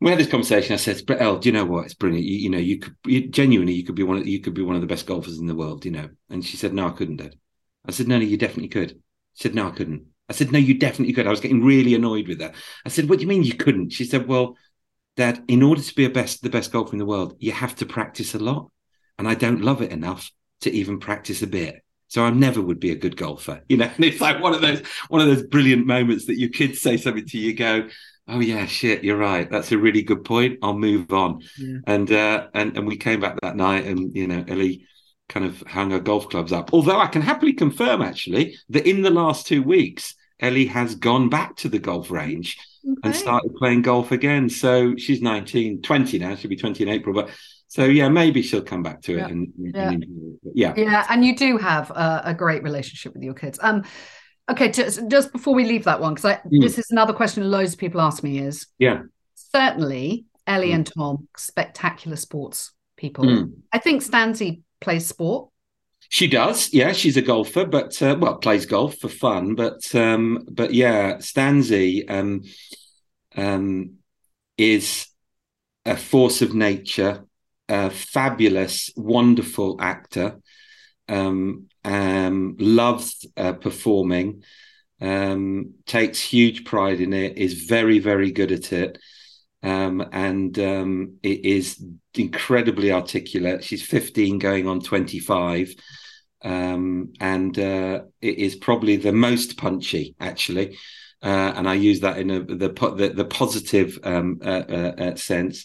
We had this conversation. I said, "But El, do you know what? It's brilliant. You, you know, you could you, genuinely, you could be one of you could be one of the best golfers in the world. You know." And she said, "No, I couldn't, Dad." I said, "No, no, you definitely could." She said, "No, I couldn't." I said, "No, you definitely could." I was getting really annoyed with her. I said, "What do you mean you couldn't?" She said, "Well, Dad, in order to be a best the best golfer in the world, you have to practice a lot, and I don't love it enough to even practice a bit." So I never would be a good golfer, you know. And it's like one of those one of those brilliant moments that your kids say something to you, you go, "Oh yeah, shit, you're right. That's a really good point. I'll move on." Yeah. And uh, and and we came back that night, and you know, Ellie kind of hung her golf clubs up. Although I can happily confirm, actually, that in the last two weeks, Ellie has gone back to the golf range and started playing golf again. So she's 19, 20 now. She'll be 20 in April. But so, yeah, maybe she'll come back to it. Yeah. And, and Yeah. enjoy it. Yeah. Yeah, and you do have a, a great relationship with your kids. Um, okay, just, just before we leave that one, because Mm. this is another question loads of people ask me is Yeah. certainly Ellie Mm. and Tom, spectacular sports people. Mm. I think Stanzi plays sport. She does, yeah. She's a golfer, but uh, well, plays golf for fun. But um, but yeah, Stanzi um, um, is a force of nature, a fabulous, wonderful actor. Um, um, loves uh, performing, um, takes huge pride in it, is very, very good at it, um, and um, it is incredibly articulate. She's 15, going on 25 um, and uh, it is probably the most punchy, actually. Uh, and I use that in a, the the, the positive um, uh, uh, uh, sense.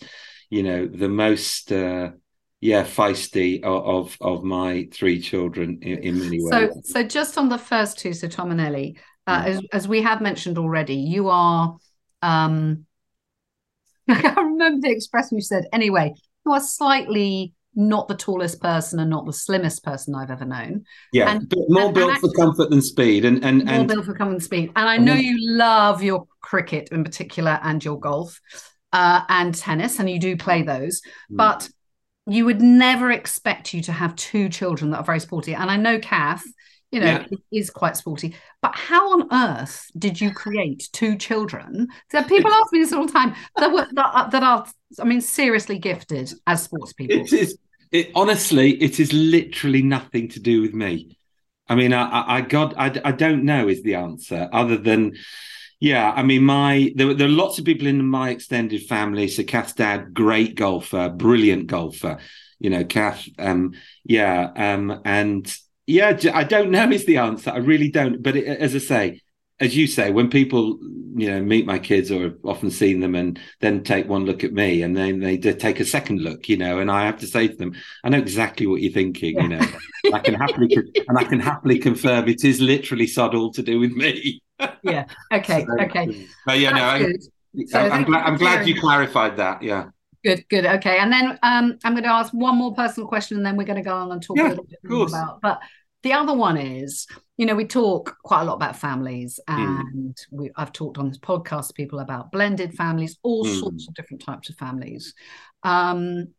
You know, the most uh, yeah feisty of, of of my three children in, in many ways. So, so just on the first two, so Tom and Ellie, uh, as, as we have mentioned already, you are. Um, I can't remember the expression you said. Anyway, you are slightly not the tallest person and not the slimmest person I've ever known. yeah, and- but more and- built and for comfort than speed, and and More and built for common speed. And I know you love your cricket in particular and your golf uh, and tennis, and you do play those. Mm. But you would never expect you to have two children that are very sporty. And I know Kath, you know, Yeah. is quite sporty. But how on earth did you create two children? So people ask me this all the time that were that are, that are I mean, seriously gifted as sports people. It is. It honestly, it is literally nothing to do with me. I mean, I, I, I God, I, I don't know is the answer. Other than, yeah, I mean, my there, were- there are lots of people in my extended family. So Kath's dad, great golfer, brilliant golfer. You know, Kath, um, yeah, um, and yeah, I don't know is the answer. I really don't. But it, as I say, as you say, when people you know meet my kids or have often seen them and then take one look at me and then they take a second look, you know, and I have to say to them, I know exactly what you're thinking, you know. I can happily and I can happily confirm it is literally sod all to do with me. Yeah. Okay. So, Okay. But yeah, no, I. So I'm, glad, I'm glad you clarified that. Yeah. Good, good. Okay. And then um, I'm going to ask one more personal question and then we're going to go on and talk Yeah, a little bit more about. But the other one is, you know, we talk quite a lot about families Mm. and we, I've talked on this podcast to people about blended families, all Mm. sorts of different types of families. Um,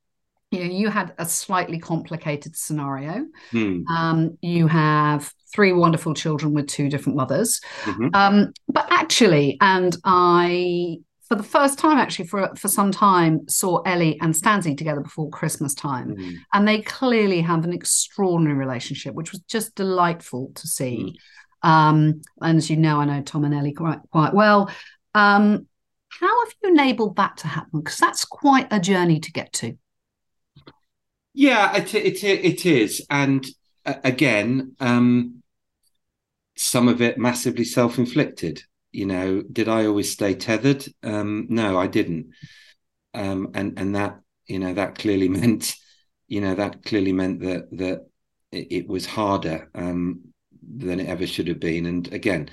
you know, you had a slightly complicated scenario. Hmm. Um, you have three wonderful children with two different mothers. Mhm. Um, but actually, and I, for the first time, actually, for for some time, saw Ellie and Stanzi together before Christmas time, Hmm. and they clearly have an extraordinary relationship, which was just delightful to see. Um, and as you know, I know Tom and Ellie quite quite well. Um, how have you enabled that to happen? Because that's quite a journey to get to. Yeah, it it it is, and uh, again, um, some of it massively self-inflicted. You know, did I always stay tethered? Um, no, I didn't, um, and and that you know that clearly meant, you know, that clearly meant that that it, was harder um, than it ever should have been. And again,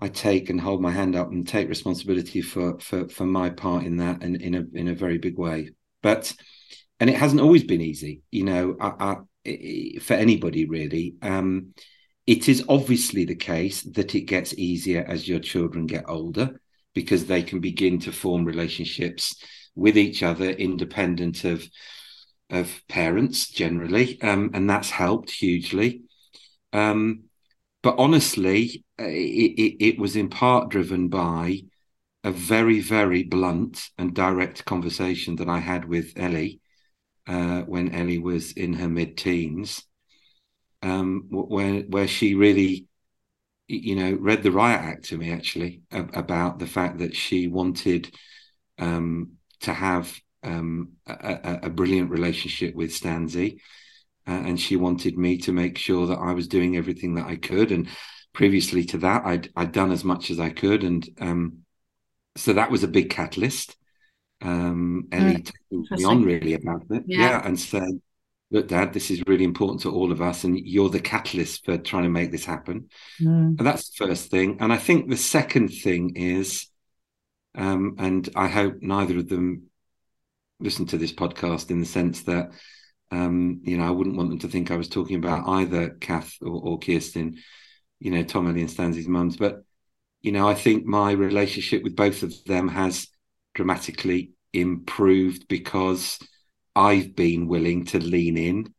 I take and hold my hand up and take responsibility for for for my part in that, and in a in a very big way. But and it hasn't always been easy, you know, I, I- for anybody really. Um, it is obviously the case that it gets easier as your children get older because they can begin to form relationships with each other independent of of parents generally, um, and that's helped hugely. Um, but honestly, uh, it, it, it was in part driven by a very, very blunt and direct conversation that I had with Ellie uh, when Ellie was in her mid-teens, um, where where she really, you know, read the riot act to me actually about the fact that she wanted um, to have um, a, a, brilliant relationship with Stanzi, uh, and she wanted me to make sure that I was doing everything that I could. And previously to that, I'd I'd done as much as I could, and um, so that was a big catalyst. Um, Ellie took me on really about it, Yeah. yeah, and said, "Look, Dad, this is really important to all of us, and you're the catalyst for trying to make this happen." And that's the first thing. And I think the second thing is, um, and I hope neither of them listen to this podcast in the sense that, um, you know, I wouldn't want them to think I was talking about either Kath or, or Kirsten, you know, Tom Ellie and Stanley's mums. But, you know, I think my relationship with both of them has dramatically improved because I've been willing to lean in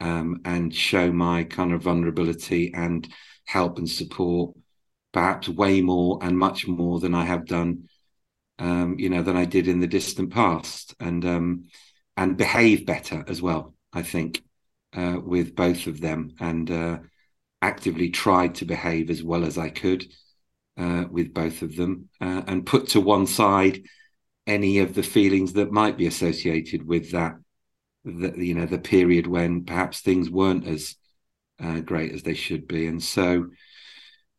um, and show my kind of vulnerability and help and support perhaps way more and much more than I have done, um, you know, than I did in the distant past, and um, and behave better as well. I think uh, with both of them, and uh, actively tried to behave as well as I could uh, with both of them, uh, and put to one side any of the feelings that might be associated with that the, you know the period when perhaps things weren't as uh, great as they should be. And so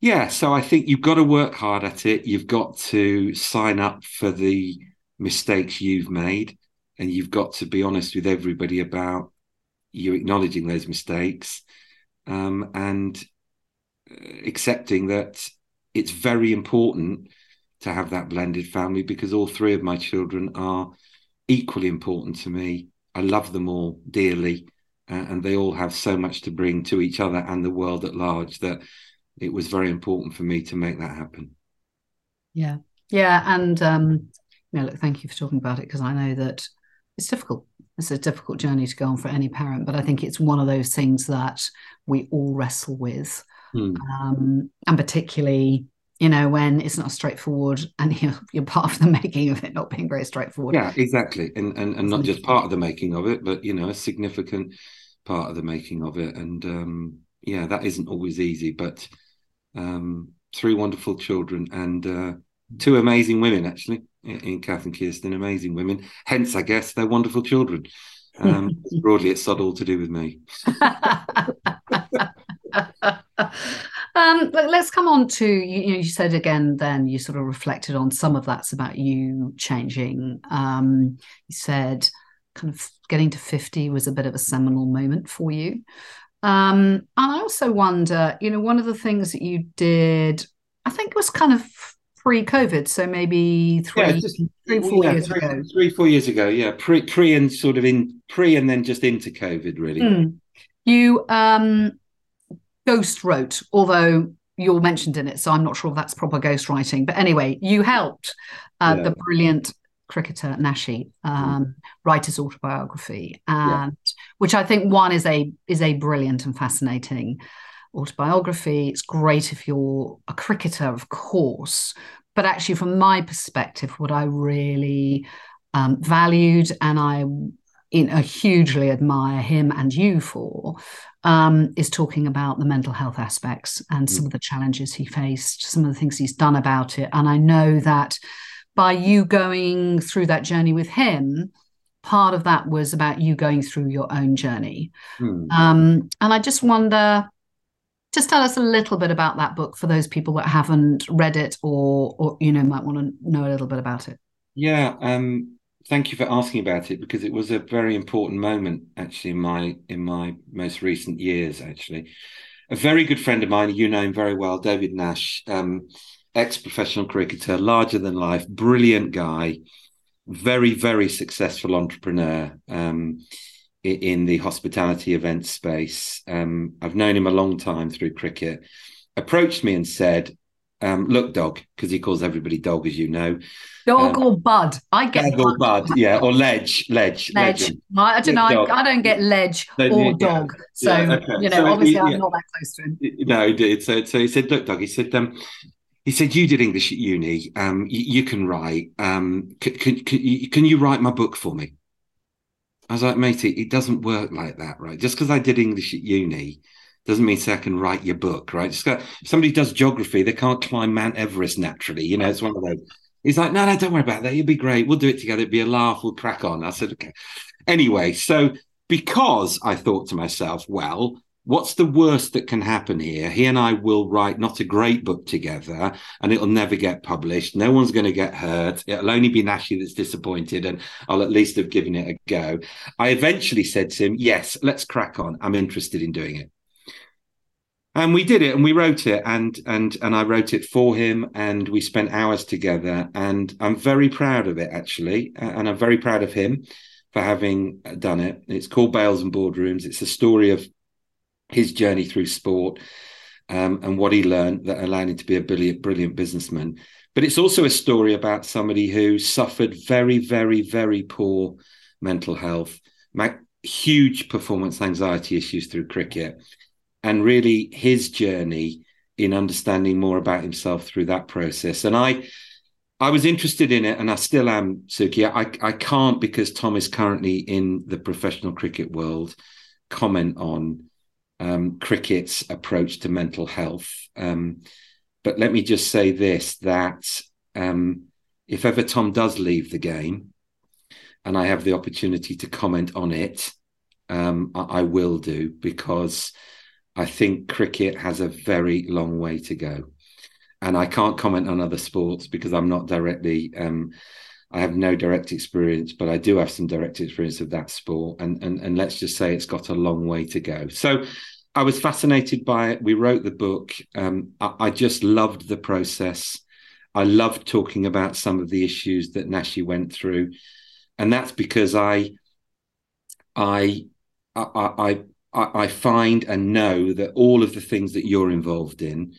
yeah so i think you've got to work hard at it. You've got to sign up for the mistakes you've made and you've got to be honest with everybody about you acknowledging those mistakes um, and uh, accepting that it's very important to have that blended family because all three of my children are equally important to me I love them all dearly, uh, and they all have so much to bring to each other and the world at large that it was very important for me to make that happen. Yeah, yeah, and um, you know, look, thank you for talking about it because I know that it's difficult. it's a difficult journey to go on for any parent, but I think it's one of those things that we all wrestle with. Hmm. Um, and particularly, you know, when it's not straightforward and you're, you're part of the making of it not being very straightforward. Yeah, exactly. And, and, and not just part of the making of it, but, you know, a significant part of the making of it. And um, yeah, that isn't always easy, but um, three wonderful children and uh, two amazing women, actually, in Kath and Kirsten, amazing women. Hence, I guess, they're wonderful children. Um, broadly, it's not all to do with me. um, let's come on to you, you know you said again then you sort of reflected on some of that's about you changing. Um, you said kind of getting to 50 was a bit of a seminal moment for you. Um, and i also wonder you know one of the things that you did i think was kind of pre-covid so maybe three, yeah, just, three four yeah, years three, ago. three four years ago yeah pre pre and sort of in pre and then just into covid really. Mm. you um ghost wrote, although you're mentioned in it, so I'm not sure if that's proper ghost writing. But anyway, you helped uh, yeah. the brilliant cricketer Nashi um, mm. write his autobiography, and yeah. which I think one is a is a brilliant and fascinating autobiography. It's great if you're a cricketer, of course, but actually, from my perspective, what I really um, valued and I you know, hugely admire him and you for um, is talking about the mental health aspects and mm. some of the challenges he faced, some of the things he's done about it. And I know that by you going through that journey with him, part of that was about you going through your own journey. Mm. Um, and I just wonder, just tell us a little bit about that book for those people that haven't read it or, or you know, might want to know a little bit about it. Yeah. Um, thank you for asking about it because it was a very important moment actually in my in my most recent years actually. A very good friend of mine you know him very well david nash um, ex-professional cricketer larger than life brilliant guy very very successful entrepreneur um, in the hospitality event space. Um, i've known him a long time through cricket. Approached me and said um, look, dog, because he calls everybody dog, as you know. Dog um, or bud? I get dog or bud, yeah, or ledge, ledge, ledge. I don't know. I, I, don't get ledge or yeah, dog. So yeah, okay. you know, so obviously, he, I'm yeah. not that close to him. No, he did. So, so he said, look, dog. He said, um, he said, you did English at uni. Um, you, you can write. Um, can, can, can, you, can you write my book for me? I was like, matey, it doesn't work like that, right? Just because I did English at uni doesn't mean say I can write your book, right? Just got, somebody does geography, they can't climb Mount Everest naturally. You know, it's one of those. He's like, no, no, don't worry about that. You'll be great. We'll do it together. It'll be a laugh. We'll crack on. I said, okay. Anyway, so because I thought to myself, well, what's the worst that can happen here? He and I will write not a great book together and it'll never get published. No one's going to get hurt. It'll only be Nashi that's disappointed and I'll at least have given it a go. I eventually said to him, yes, let's crack on. I'm interested in doing it and we did it and we wrote it and and and I wrote it for him and we spent hours together and I'm very proud of it actually and I'm very proud of him for having done it. It's called Bails and Boardrooms. It's a story of his journey through sport um, and what he learned that allowed him to be a brilliant brilliant businessman. But it's also a story about somebody who suffered very very very poor mental health huge performance anxiety issues through cricket and really his journey in understanding more about himself through that process. And I, I was interested in it, and I still am, Suki. I, I can't because Tom is currently in the professional cricket world comment on um, cricket's approach to mental health. Um, but let me just say this: that um, if ever Tom does leave the game, and I have the opportunity to comment on it, um, I, I will do because I think cricket has a very long way to go. And I can't comment on other sports because I'm not directly, um, I have no direct experience, but I do have some direct experience of that sport. And, and, and let's just say it's got a long way to go. So I was fascinated by it. We wrote the book. Um, I, I just loved the process. I loved talking about some of the issues that Nashi went through. And that's because I, I, I, I I, I, find and know that all of the things that you're involved in,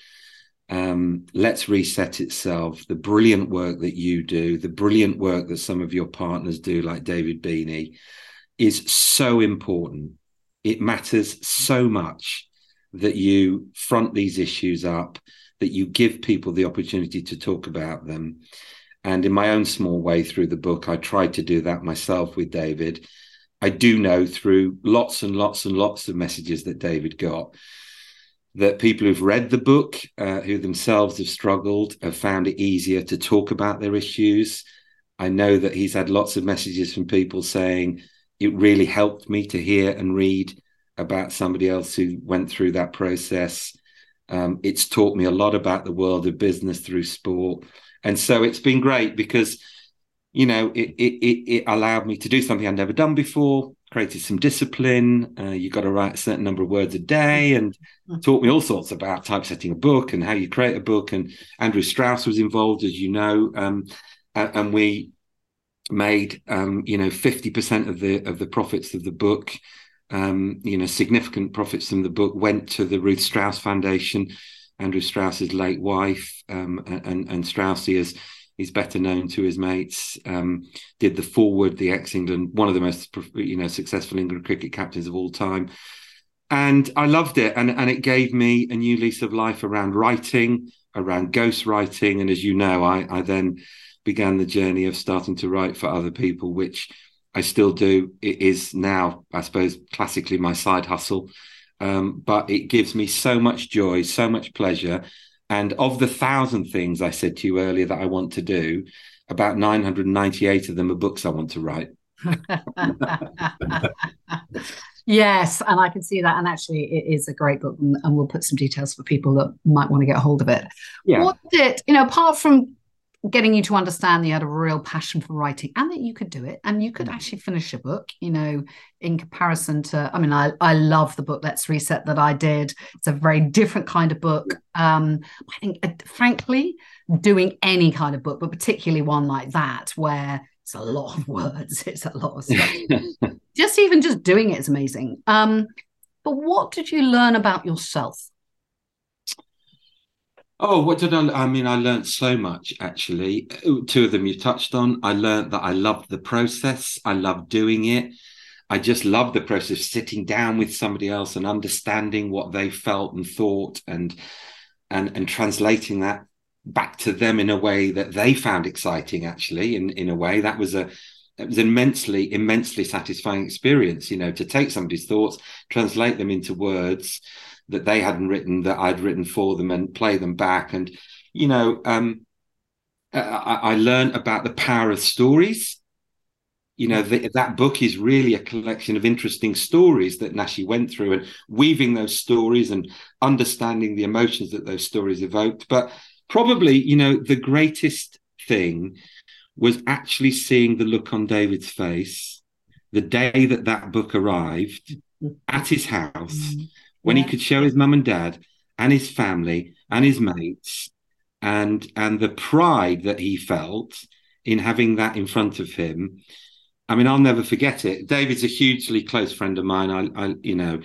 um, Let's Reset itself, the brilliant work that you do, the brilliant work that some of your partners do, like David Beeney, is so important. It matters so much that you front these issues up, that you give people the opportunity to talk about them. And in my own small way through the book, I tried to do that myself with David. I do know through lots and lots and lots of messages that David got that people who've read the book, uh, who themselves have struggled, have found it easier to talk about their issues. I know that he's had lots of messages from people saying it really helped me to hear and read about somebody else who went through that process. Um, it's taught me a lot about the world of business through sport. And so it's been great because, you know, it, it, it allowed me to do something I'd never done before, created some discipline. Uh, you got to write a certain number of words a day and mm. taught me all sorts about typesetting a book and how you create a book. And Andrew Strauss was involved, as you know. Um, and we made, um, you know, 50% of the, of the profits of the book um, you know, significant profits from the book went to the Ruth Strauss Foundation, Andrew Strauss's late wife, um, and and Straussy is he's better known to his mates. Um, did the foreword, the ex England, one of the most you know successful England cricket captains of all time, and I loved it, and and it gave me a new lease of life around writing, around ghost writing, and as you know, I I then began the journey of starting to write for other people, which I still do. It is now, I suppose, classically my side hustle. Um, but it gives me so much joy, so much pleasure. And of the thousand things I said to you earlier that I want to do, about 998 of them are books I want to write. yes, and I can see that. And actually, it is a great book, and, we'll put some details for people that might want to get a hold of it. Yeah. What did you know? Apart from getting you to understand that you had a real passion for writing and that you could do it. And you could mm. actually finish a book you know in comparison to i mean i, I love the book let's reset that i did. It's a very different kind of book. Um i think uh, frankly doing any kind of book but particularly one like that where it's a lot of words it's a lot of stuff. Just even just doing it is amazing. Um but what did you learn about yourself Oh, what did I? I mean, I learned so much actually. Two of them you touched on. I learned that I loved the process. I loved doing it. I just loved the process, of sitting down with somebody else and understanding what they felt and thought, and and and translating that back to them in a way that they found exciting. Actually, in in a way that was a it was an immensely immensely satisfying experience. You know, to take somebody's thoughts, translate them into words that they hadn't written that I'd written for them and play them back. And, you know, um, I, I learned about the power of stories. You know, the, that book is really a collection of interesting stories that Nashi went through and weaving those stories and understanding the emotions that those stories evoked. But probably, you know, the greatest thing was actually seeing the look on David's face the day that that book arrived at his house. Mm-hmm when yeah. he could show his mum and dad and his family and his mates and and the pride that he felt in having that in front of him. I mean i'll never forget it. David's a hugely close friend of mine. I, I you know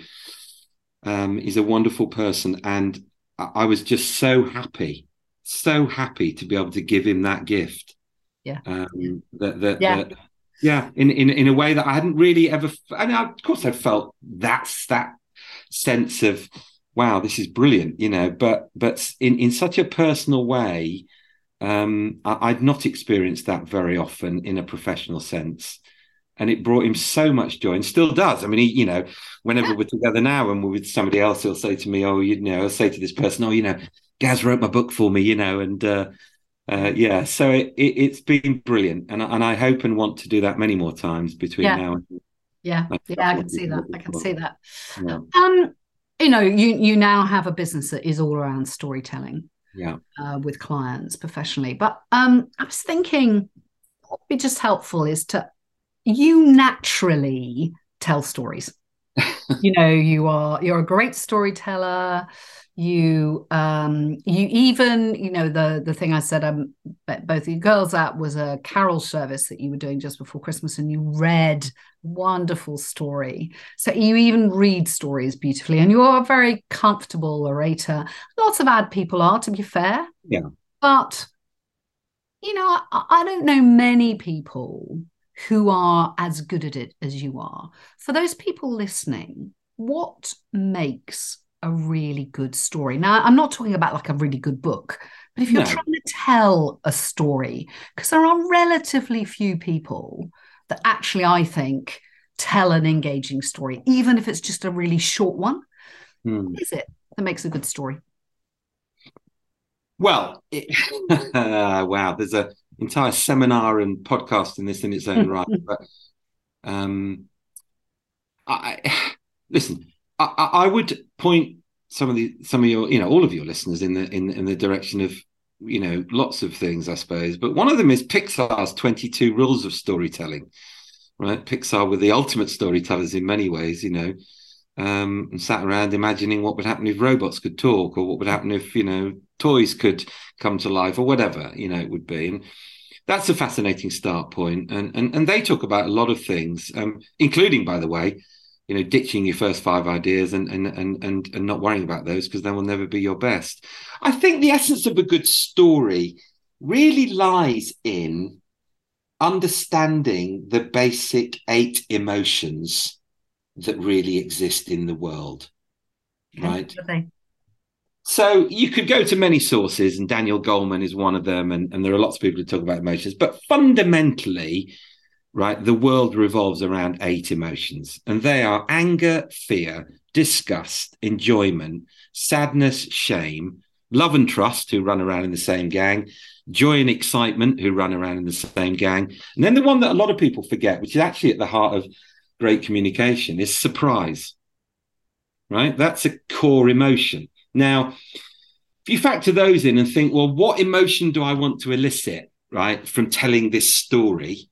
um, he's a wonderful person. And I, I was just so happy so happy to be able to give him that gift. Yeah. Um, that, that, yeah. That, yeah in, in in a way that i hadn't really ever and of course i felt that's that sense of wow this is brilliant you know but but in in such a personal way um I, would not experienced that very often in a professional sense. And it brought him so much joy and still does. I mean he, you know whenever we're together now and we're with somebody else he'll say to me oh you know i'll say to this person oh you know gaz wrote my book for me you know and uh, uh, yeah, so it, it, has been brilliant, and and I hope and want to do that many more times between yeah. now and yeah yeah i can see that. i can see that. Yeah. um you know you you now have a business that is all around storytelling yeah. uh, with clients professionally. But um i was thinking what would be just helpful is to you naturally tell stories. You know you are you're a great storyteller you um you even you know the the thing i said um both of you girls at was a carol service that you were doing just before christmas and you read wonderful story. So you even read stories beautifully and you're a very comfortable orator. Lots of ad people are to be fair. Yeah. But you know i, I don't know many people who are as good at it as you are. For those people listening, what makes a really good story? Now, I'm not talking about like a really good book, but if you're no. trying to tell a story, because there are relatively few people that actually, I think, tell an engaging story, even if it's just a really short one. Hmm. Is it that makes a good story? Well, it, wow, there's an entire seminar and podcast in this in its own right. But um, I listen. I, I would point some of the some of your you know all of your listeners in the in in the direction of you know lots of things, I suppose. But one of them is Pixar's Twenty Two Rules of Storytelling. Right, Pixar were the ultimate storytellers in many ways. You know, um, and sat around imagining what would happen if robots could talk, or what would happen if you know toys could come to life, or whatever you know it would be. And that's a fascinating start point. And and and they talk about a lot of things, um, including, by the way, you know, ditching your first five ideas and and and and, and not worrying about those because they will never be your best. I think the essence of a good story really lies in understanding the basic eight emotions that really exist in the world. Right. So you could go to many sources, and Daniel Goleman is one of them, and, and there are lots of people who talk about emotions. But fundamentally, right, the world revolves around eight emotions, and they are anger, fear, disgust, enjoyment, sadness, shame, love and trust, who run around in the same gang, joy and excitement, who run around in the same gang. And then the one that a lot of people forget, which is actually at the heart of great communication is surprise, right? That's a core emotion. Now, if you factor those in and think, well, what emotion do I want to elicit, right, from telling this story?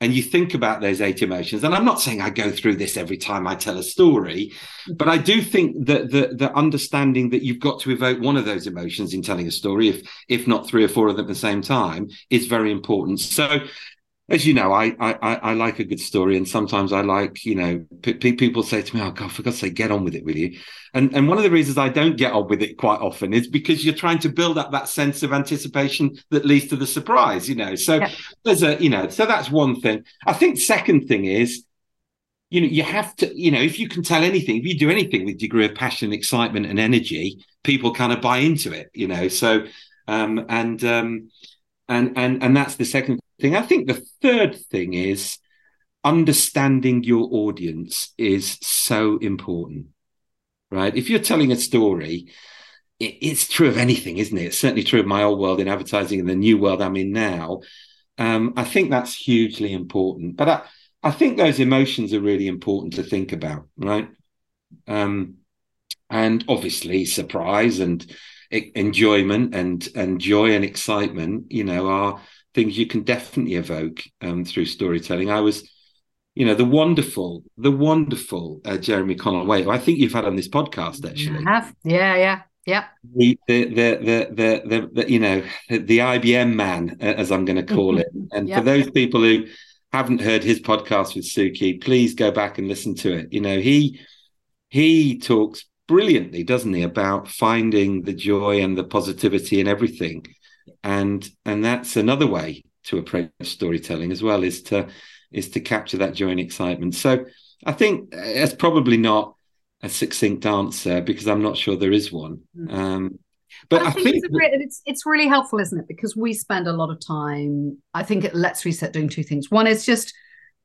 And you think about those eight emotions, and I'm not saying I go through this every time I tell a story, but I do think that the, the understanding that you've got to evoke one of those emotions in telling a story, if if not three or four of them at the same time, is very important. So as you know, I, I I like a good story, and sometimes I like you know p- people say to me, "Oh God, for God's sake, get on with it, will you?" And and one of the reasons I don't get on with it quite often is because you're trying to build up that sense of anticipation that leads to the surprise, you know. So yeah. there's a you know, so that's one thing. I think second thing is, you know, you have to you know, if you can tell anything, if you do anything with degree of passion, excitement, and energy, people kind of buy into it, you know. So um and um and and and that's the second thing. I think the third thing is understanding your audience is so important, right? If you're telling a story, it's true of anything, isn't it? It's certainly true of my old world in advertising and the new world I'm in now. Um, I think that's hugely important. But I, I think those emotions are really important to think about, right? Um, and obviously, surprise and enjoyment and and joy and excitement, you know, are things you can definitely evoke um, through storytelling. I was, you know, the wonderful, the wonderful uh, Jeremy Conway, who I think you've had on this podcast actually. I have, yeah, yeah. Yeah. The, the the the the, the, you know the, IBM man as I'm going to call it. And yep. for those people who haven't heard his podcast with Suki, please go back and listen to it. You know, he he talks brilliantly, doesn't he, about finding the joy and the positivity in everything and and that's another way to approach storytelling as well is to is to capture that joy and excitement so i think it's probably not a succinct answer because i'm not sure there is one mm. um, but, but I, I, think, think it's, it's, it's really helpful, isn't it? Because we spend a lot of time. I think it Let's Reset doing two things. One is just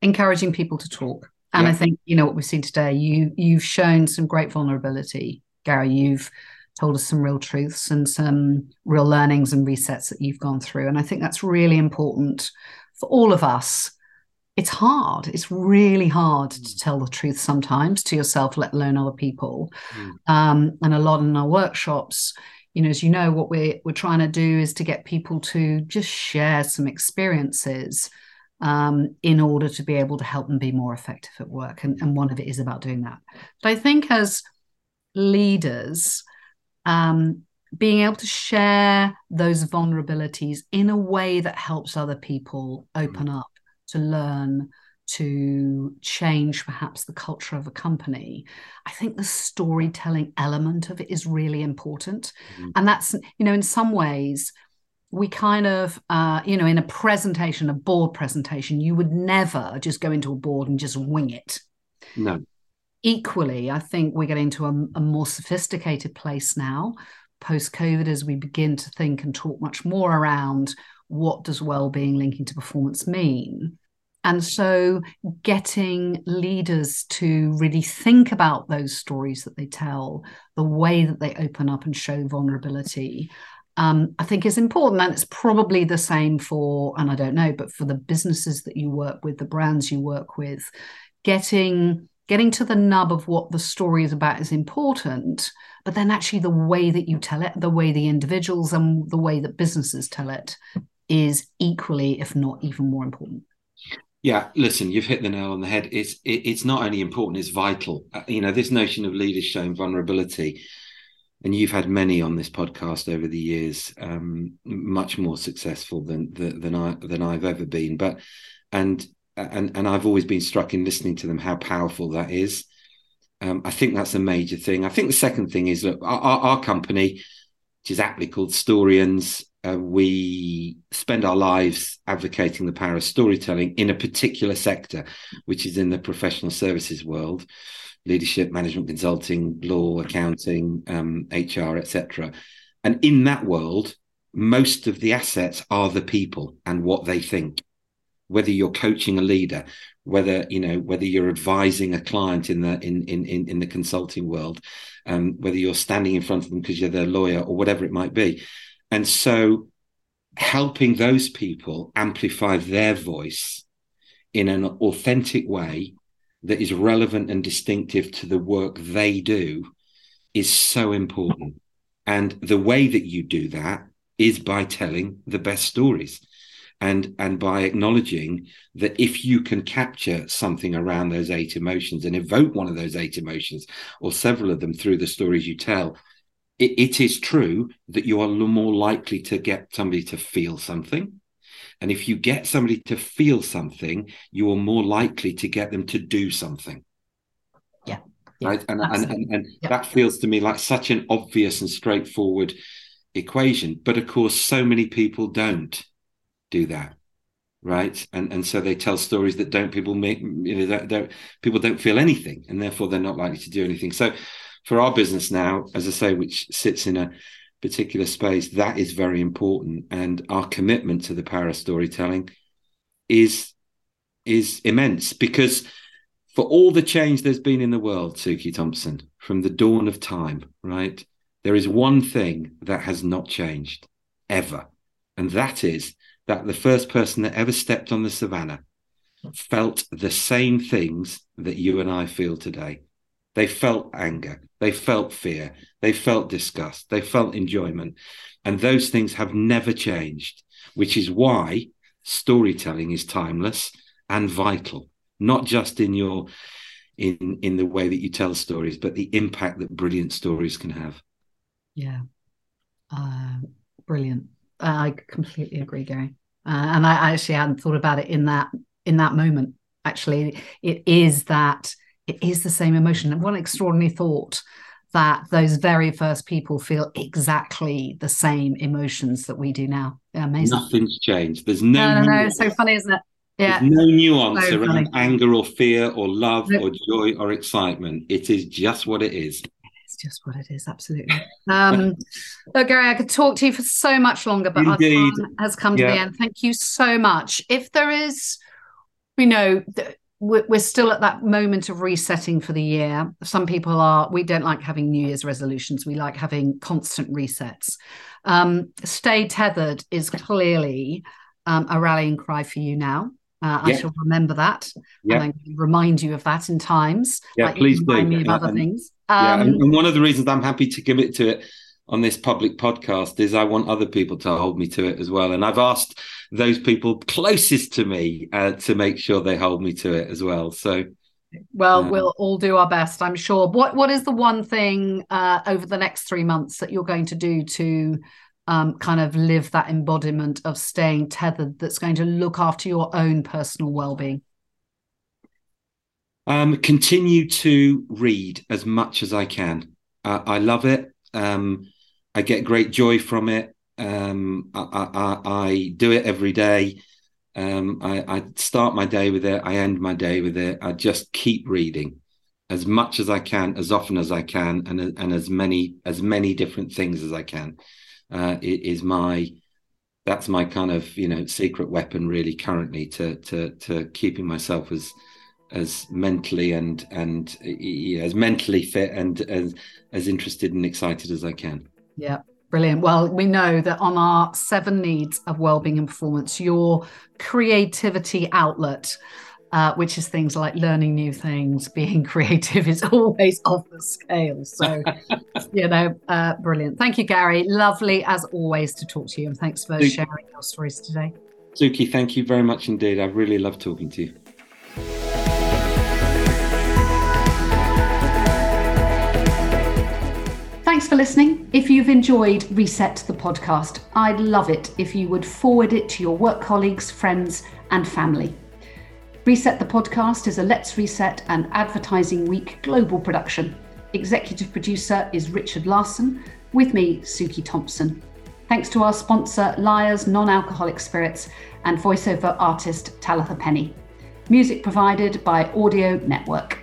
encouraging people to talk, and yeah. I think you know what we've seen today. You you've shown some great vulnerability, Gary. You've told us some real truths and some real learnings and resets that you've gone through. And I think that's really important for all of us. It's hard. It's really hard mm. to tell the truth sometimes to yourself, let alone other people. Mm. Um, and a lot in our workshops, you know, as you know, what we're we're trying to do is to get people to just share some experiences um, in order to be able to help them be more effective at work. And, and one of it is about doing that. But I think as leaders, um, being able to share those vulnerabilities in a way that helps other people open up to learn to change perhaps the culture of a company i think the storytelling element of it is really important mm-hmm. and that's you know in some ways we kind of, uh, you know, in a presentation, a board presentation, you would never just go into a board and just wing it. No. Equally, I think we're getting to a, a more sophisticated place now post COVID as we begin to think and talk much more around what does well-being linking to performance mean and so getting leaders to really think about those stories that they tell the way that they open up and show vulnerability um, I think is important. And it's probably the same for, and I don't know, but for the businesses that you work with, the brands you work with, getting getting to the nub of what the story is about is important but then actually the way that you tell it the way the individuals and the way that businesses tell it is equally if not even more important. Yeah listen you've hit the nail on the head. It's it, it's not only important it's vital. Uh, you know this notion of leaders showing vulnerability and you've had many on this podcast over the years um, much more successful than than i than i've ever been but and and and I've always been struck in listening to them how powerful that is. Um, I think that's a major thing. I think the second thing is look, our, our company, which is aptly called Storians, uh, we spend our lives advocating the power of storytelling in a particular sector, which is in the professional services world, leadership, management, consulting, law, accounting, um, HR, etc. And in that world, most of the assets are the people and what they think whether you're coaching a leader whether you know whether you're advising a client in the in in in, in the consulting world um, whether you're standing in front of them because you're their lawyer or whatever it might be. And so helping those people amplify their voice in an authentic way that is relevant and distinctive to the work they do is so important. And the way that you do that is by telling the best stories and and by acknowledging that if you can capture something around those eight emotions and evoke one of those eight emotions or several of them through the stories you tell it, it is true that you are more likely to get somebody to feel something. And if you get somebody to feel something you are more likely to get them to do something. Yeah, yeah. Right? And and, and, and yeah. that feels to me like such an obvious and straightforward equation. But of course so many people don't do that right? And and so they tell stories that don't people make you know that don't people don't feel anything and therefore they're not likely to do anything. So for our business now as i say which sits in a particular space that is very important. And our commitment to the power of storytelling is is immense because for all the change there's been in the world suki thompson from the dawn of time right there is one thing that has not changed ever. And that is that the first person that ever stepped on the savannah felt the same things that you and I feel today. They felt anger, they felt fear, they felt disgust, they felt enjoyment. And those things have never changed, which is why storytelling is timeless and vital, not just in your in in the way that you tell stories, but the impact that brilliant stories can have. Yeah. Uh, brilliant. I completely agree, Gary. Uh, and I actually hadn't thought about it in that in that moment. Actually, it is that it is the same emotion. And what an extraordinary thought that those very first people feel exactly the same emotions that we do now. Yeah, amazing. Nothing's changed. There's no. No, no, no. It's so funny, isn't it? Yeah. There's no nuance so around funny. anger or fear or love nope. or joy or excitement. It is just what it's just what it is. Absolutely. Um, look, Gary, I could talk to you for so much longer, but Indeed. our time has come to yeah. the end. Thank you so much. If there is, you know, we're still at that moment of resetting for the year. Some people are, we don't like having New Year's resolutions. We like having constant resets. Um, stay tethered is clearly um, a rallying cry for you now. Uh, yeah. I shall remember that yeah. and remind you of that in times. Yeah, like please remind do. me of other and, things. Um, yeah, and, one of the reasons I'm happy to commit to it on this public podcast is I want other people to hold me to it as well. And I've asked those people closest to me uh, to make sure they hold me to it as well. So, well, uh, we'll all do our best, I'm sure. What What is the one thing uh, over the next three months that you're going to do to um, kind of live that embodiment of staying tethered that's going to look after your own personal well-being um, continue to read as much as i can uh, i love it um, i get great joy from it Um, I, I, I, do it every day. Um, I, I, start my day with it. I end my day with it. I just keep reading as much as I can, as often as I can, and and as many as many different things as I can. Uh, it is my that's my kind of you know secret weapon really currently to to to keeping myself as as mentally and and as mentally fit and as as interested and excited as I can. Yeah, brilliant. Well, we know that on our seven needs of well-being and performance, your creativity outlet uh, which is things like learning new things, being creative is always off the scale. So, you know, uh, brilliant. Thank you, Gary. Lovely as always to talk to you. And thanks for sharing your stories today. Suki, thank you very much indeed. I really love talking to you. Thanks for listening. If you've enjoyed Reset the podcast, I'd love it if you would forward it to your work colleagues, friends, and family. Reset the Podcast is a Let's Reset and Advertising Week global production. Executive producer is Richard Larson, with me, Suki Thompson. Thanks to our sponsor, Lyre's Non Alcoholic Spirits, and voiceover artist Talitha Penny. Music provided by Audio Network.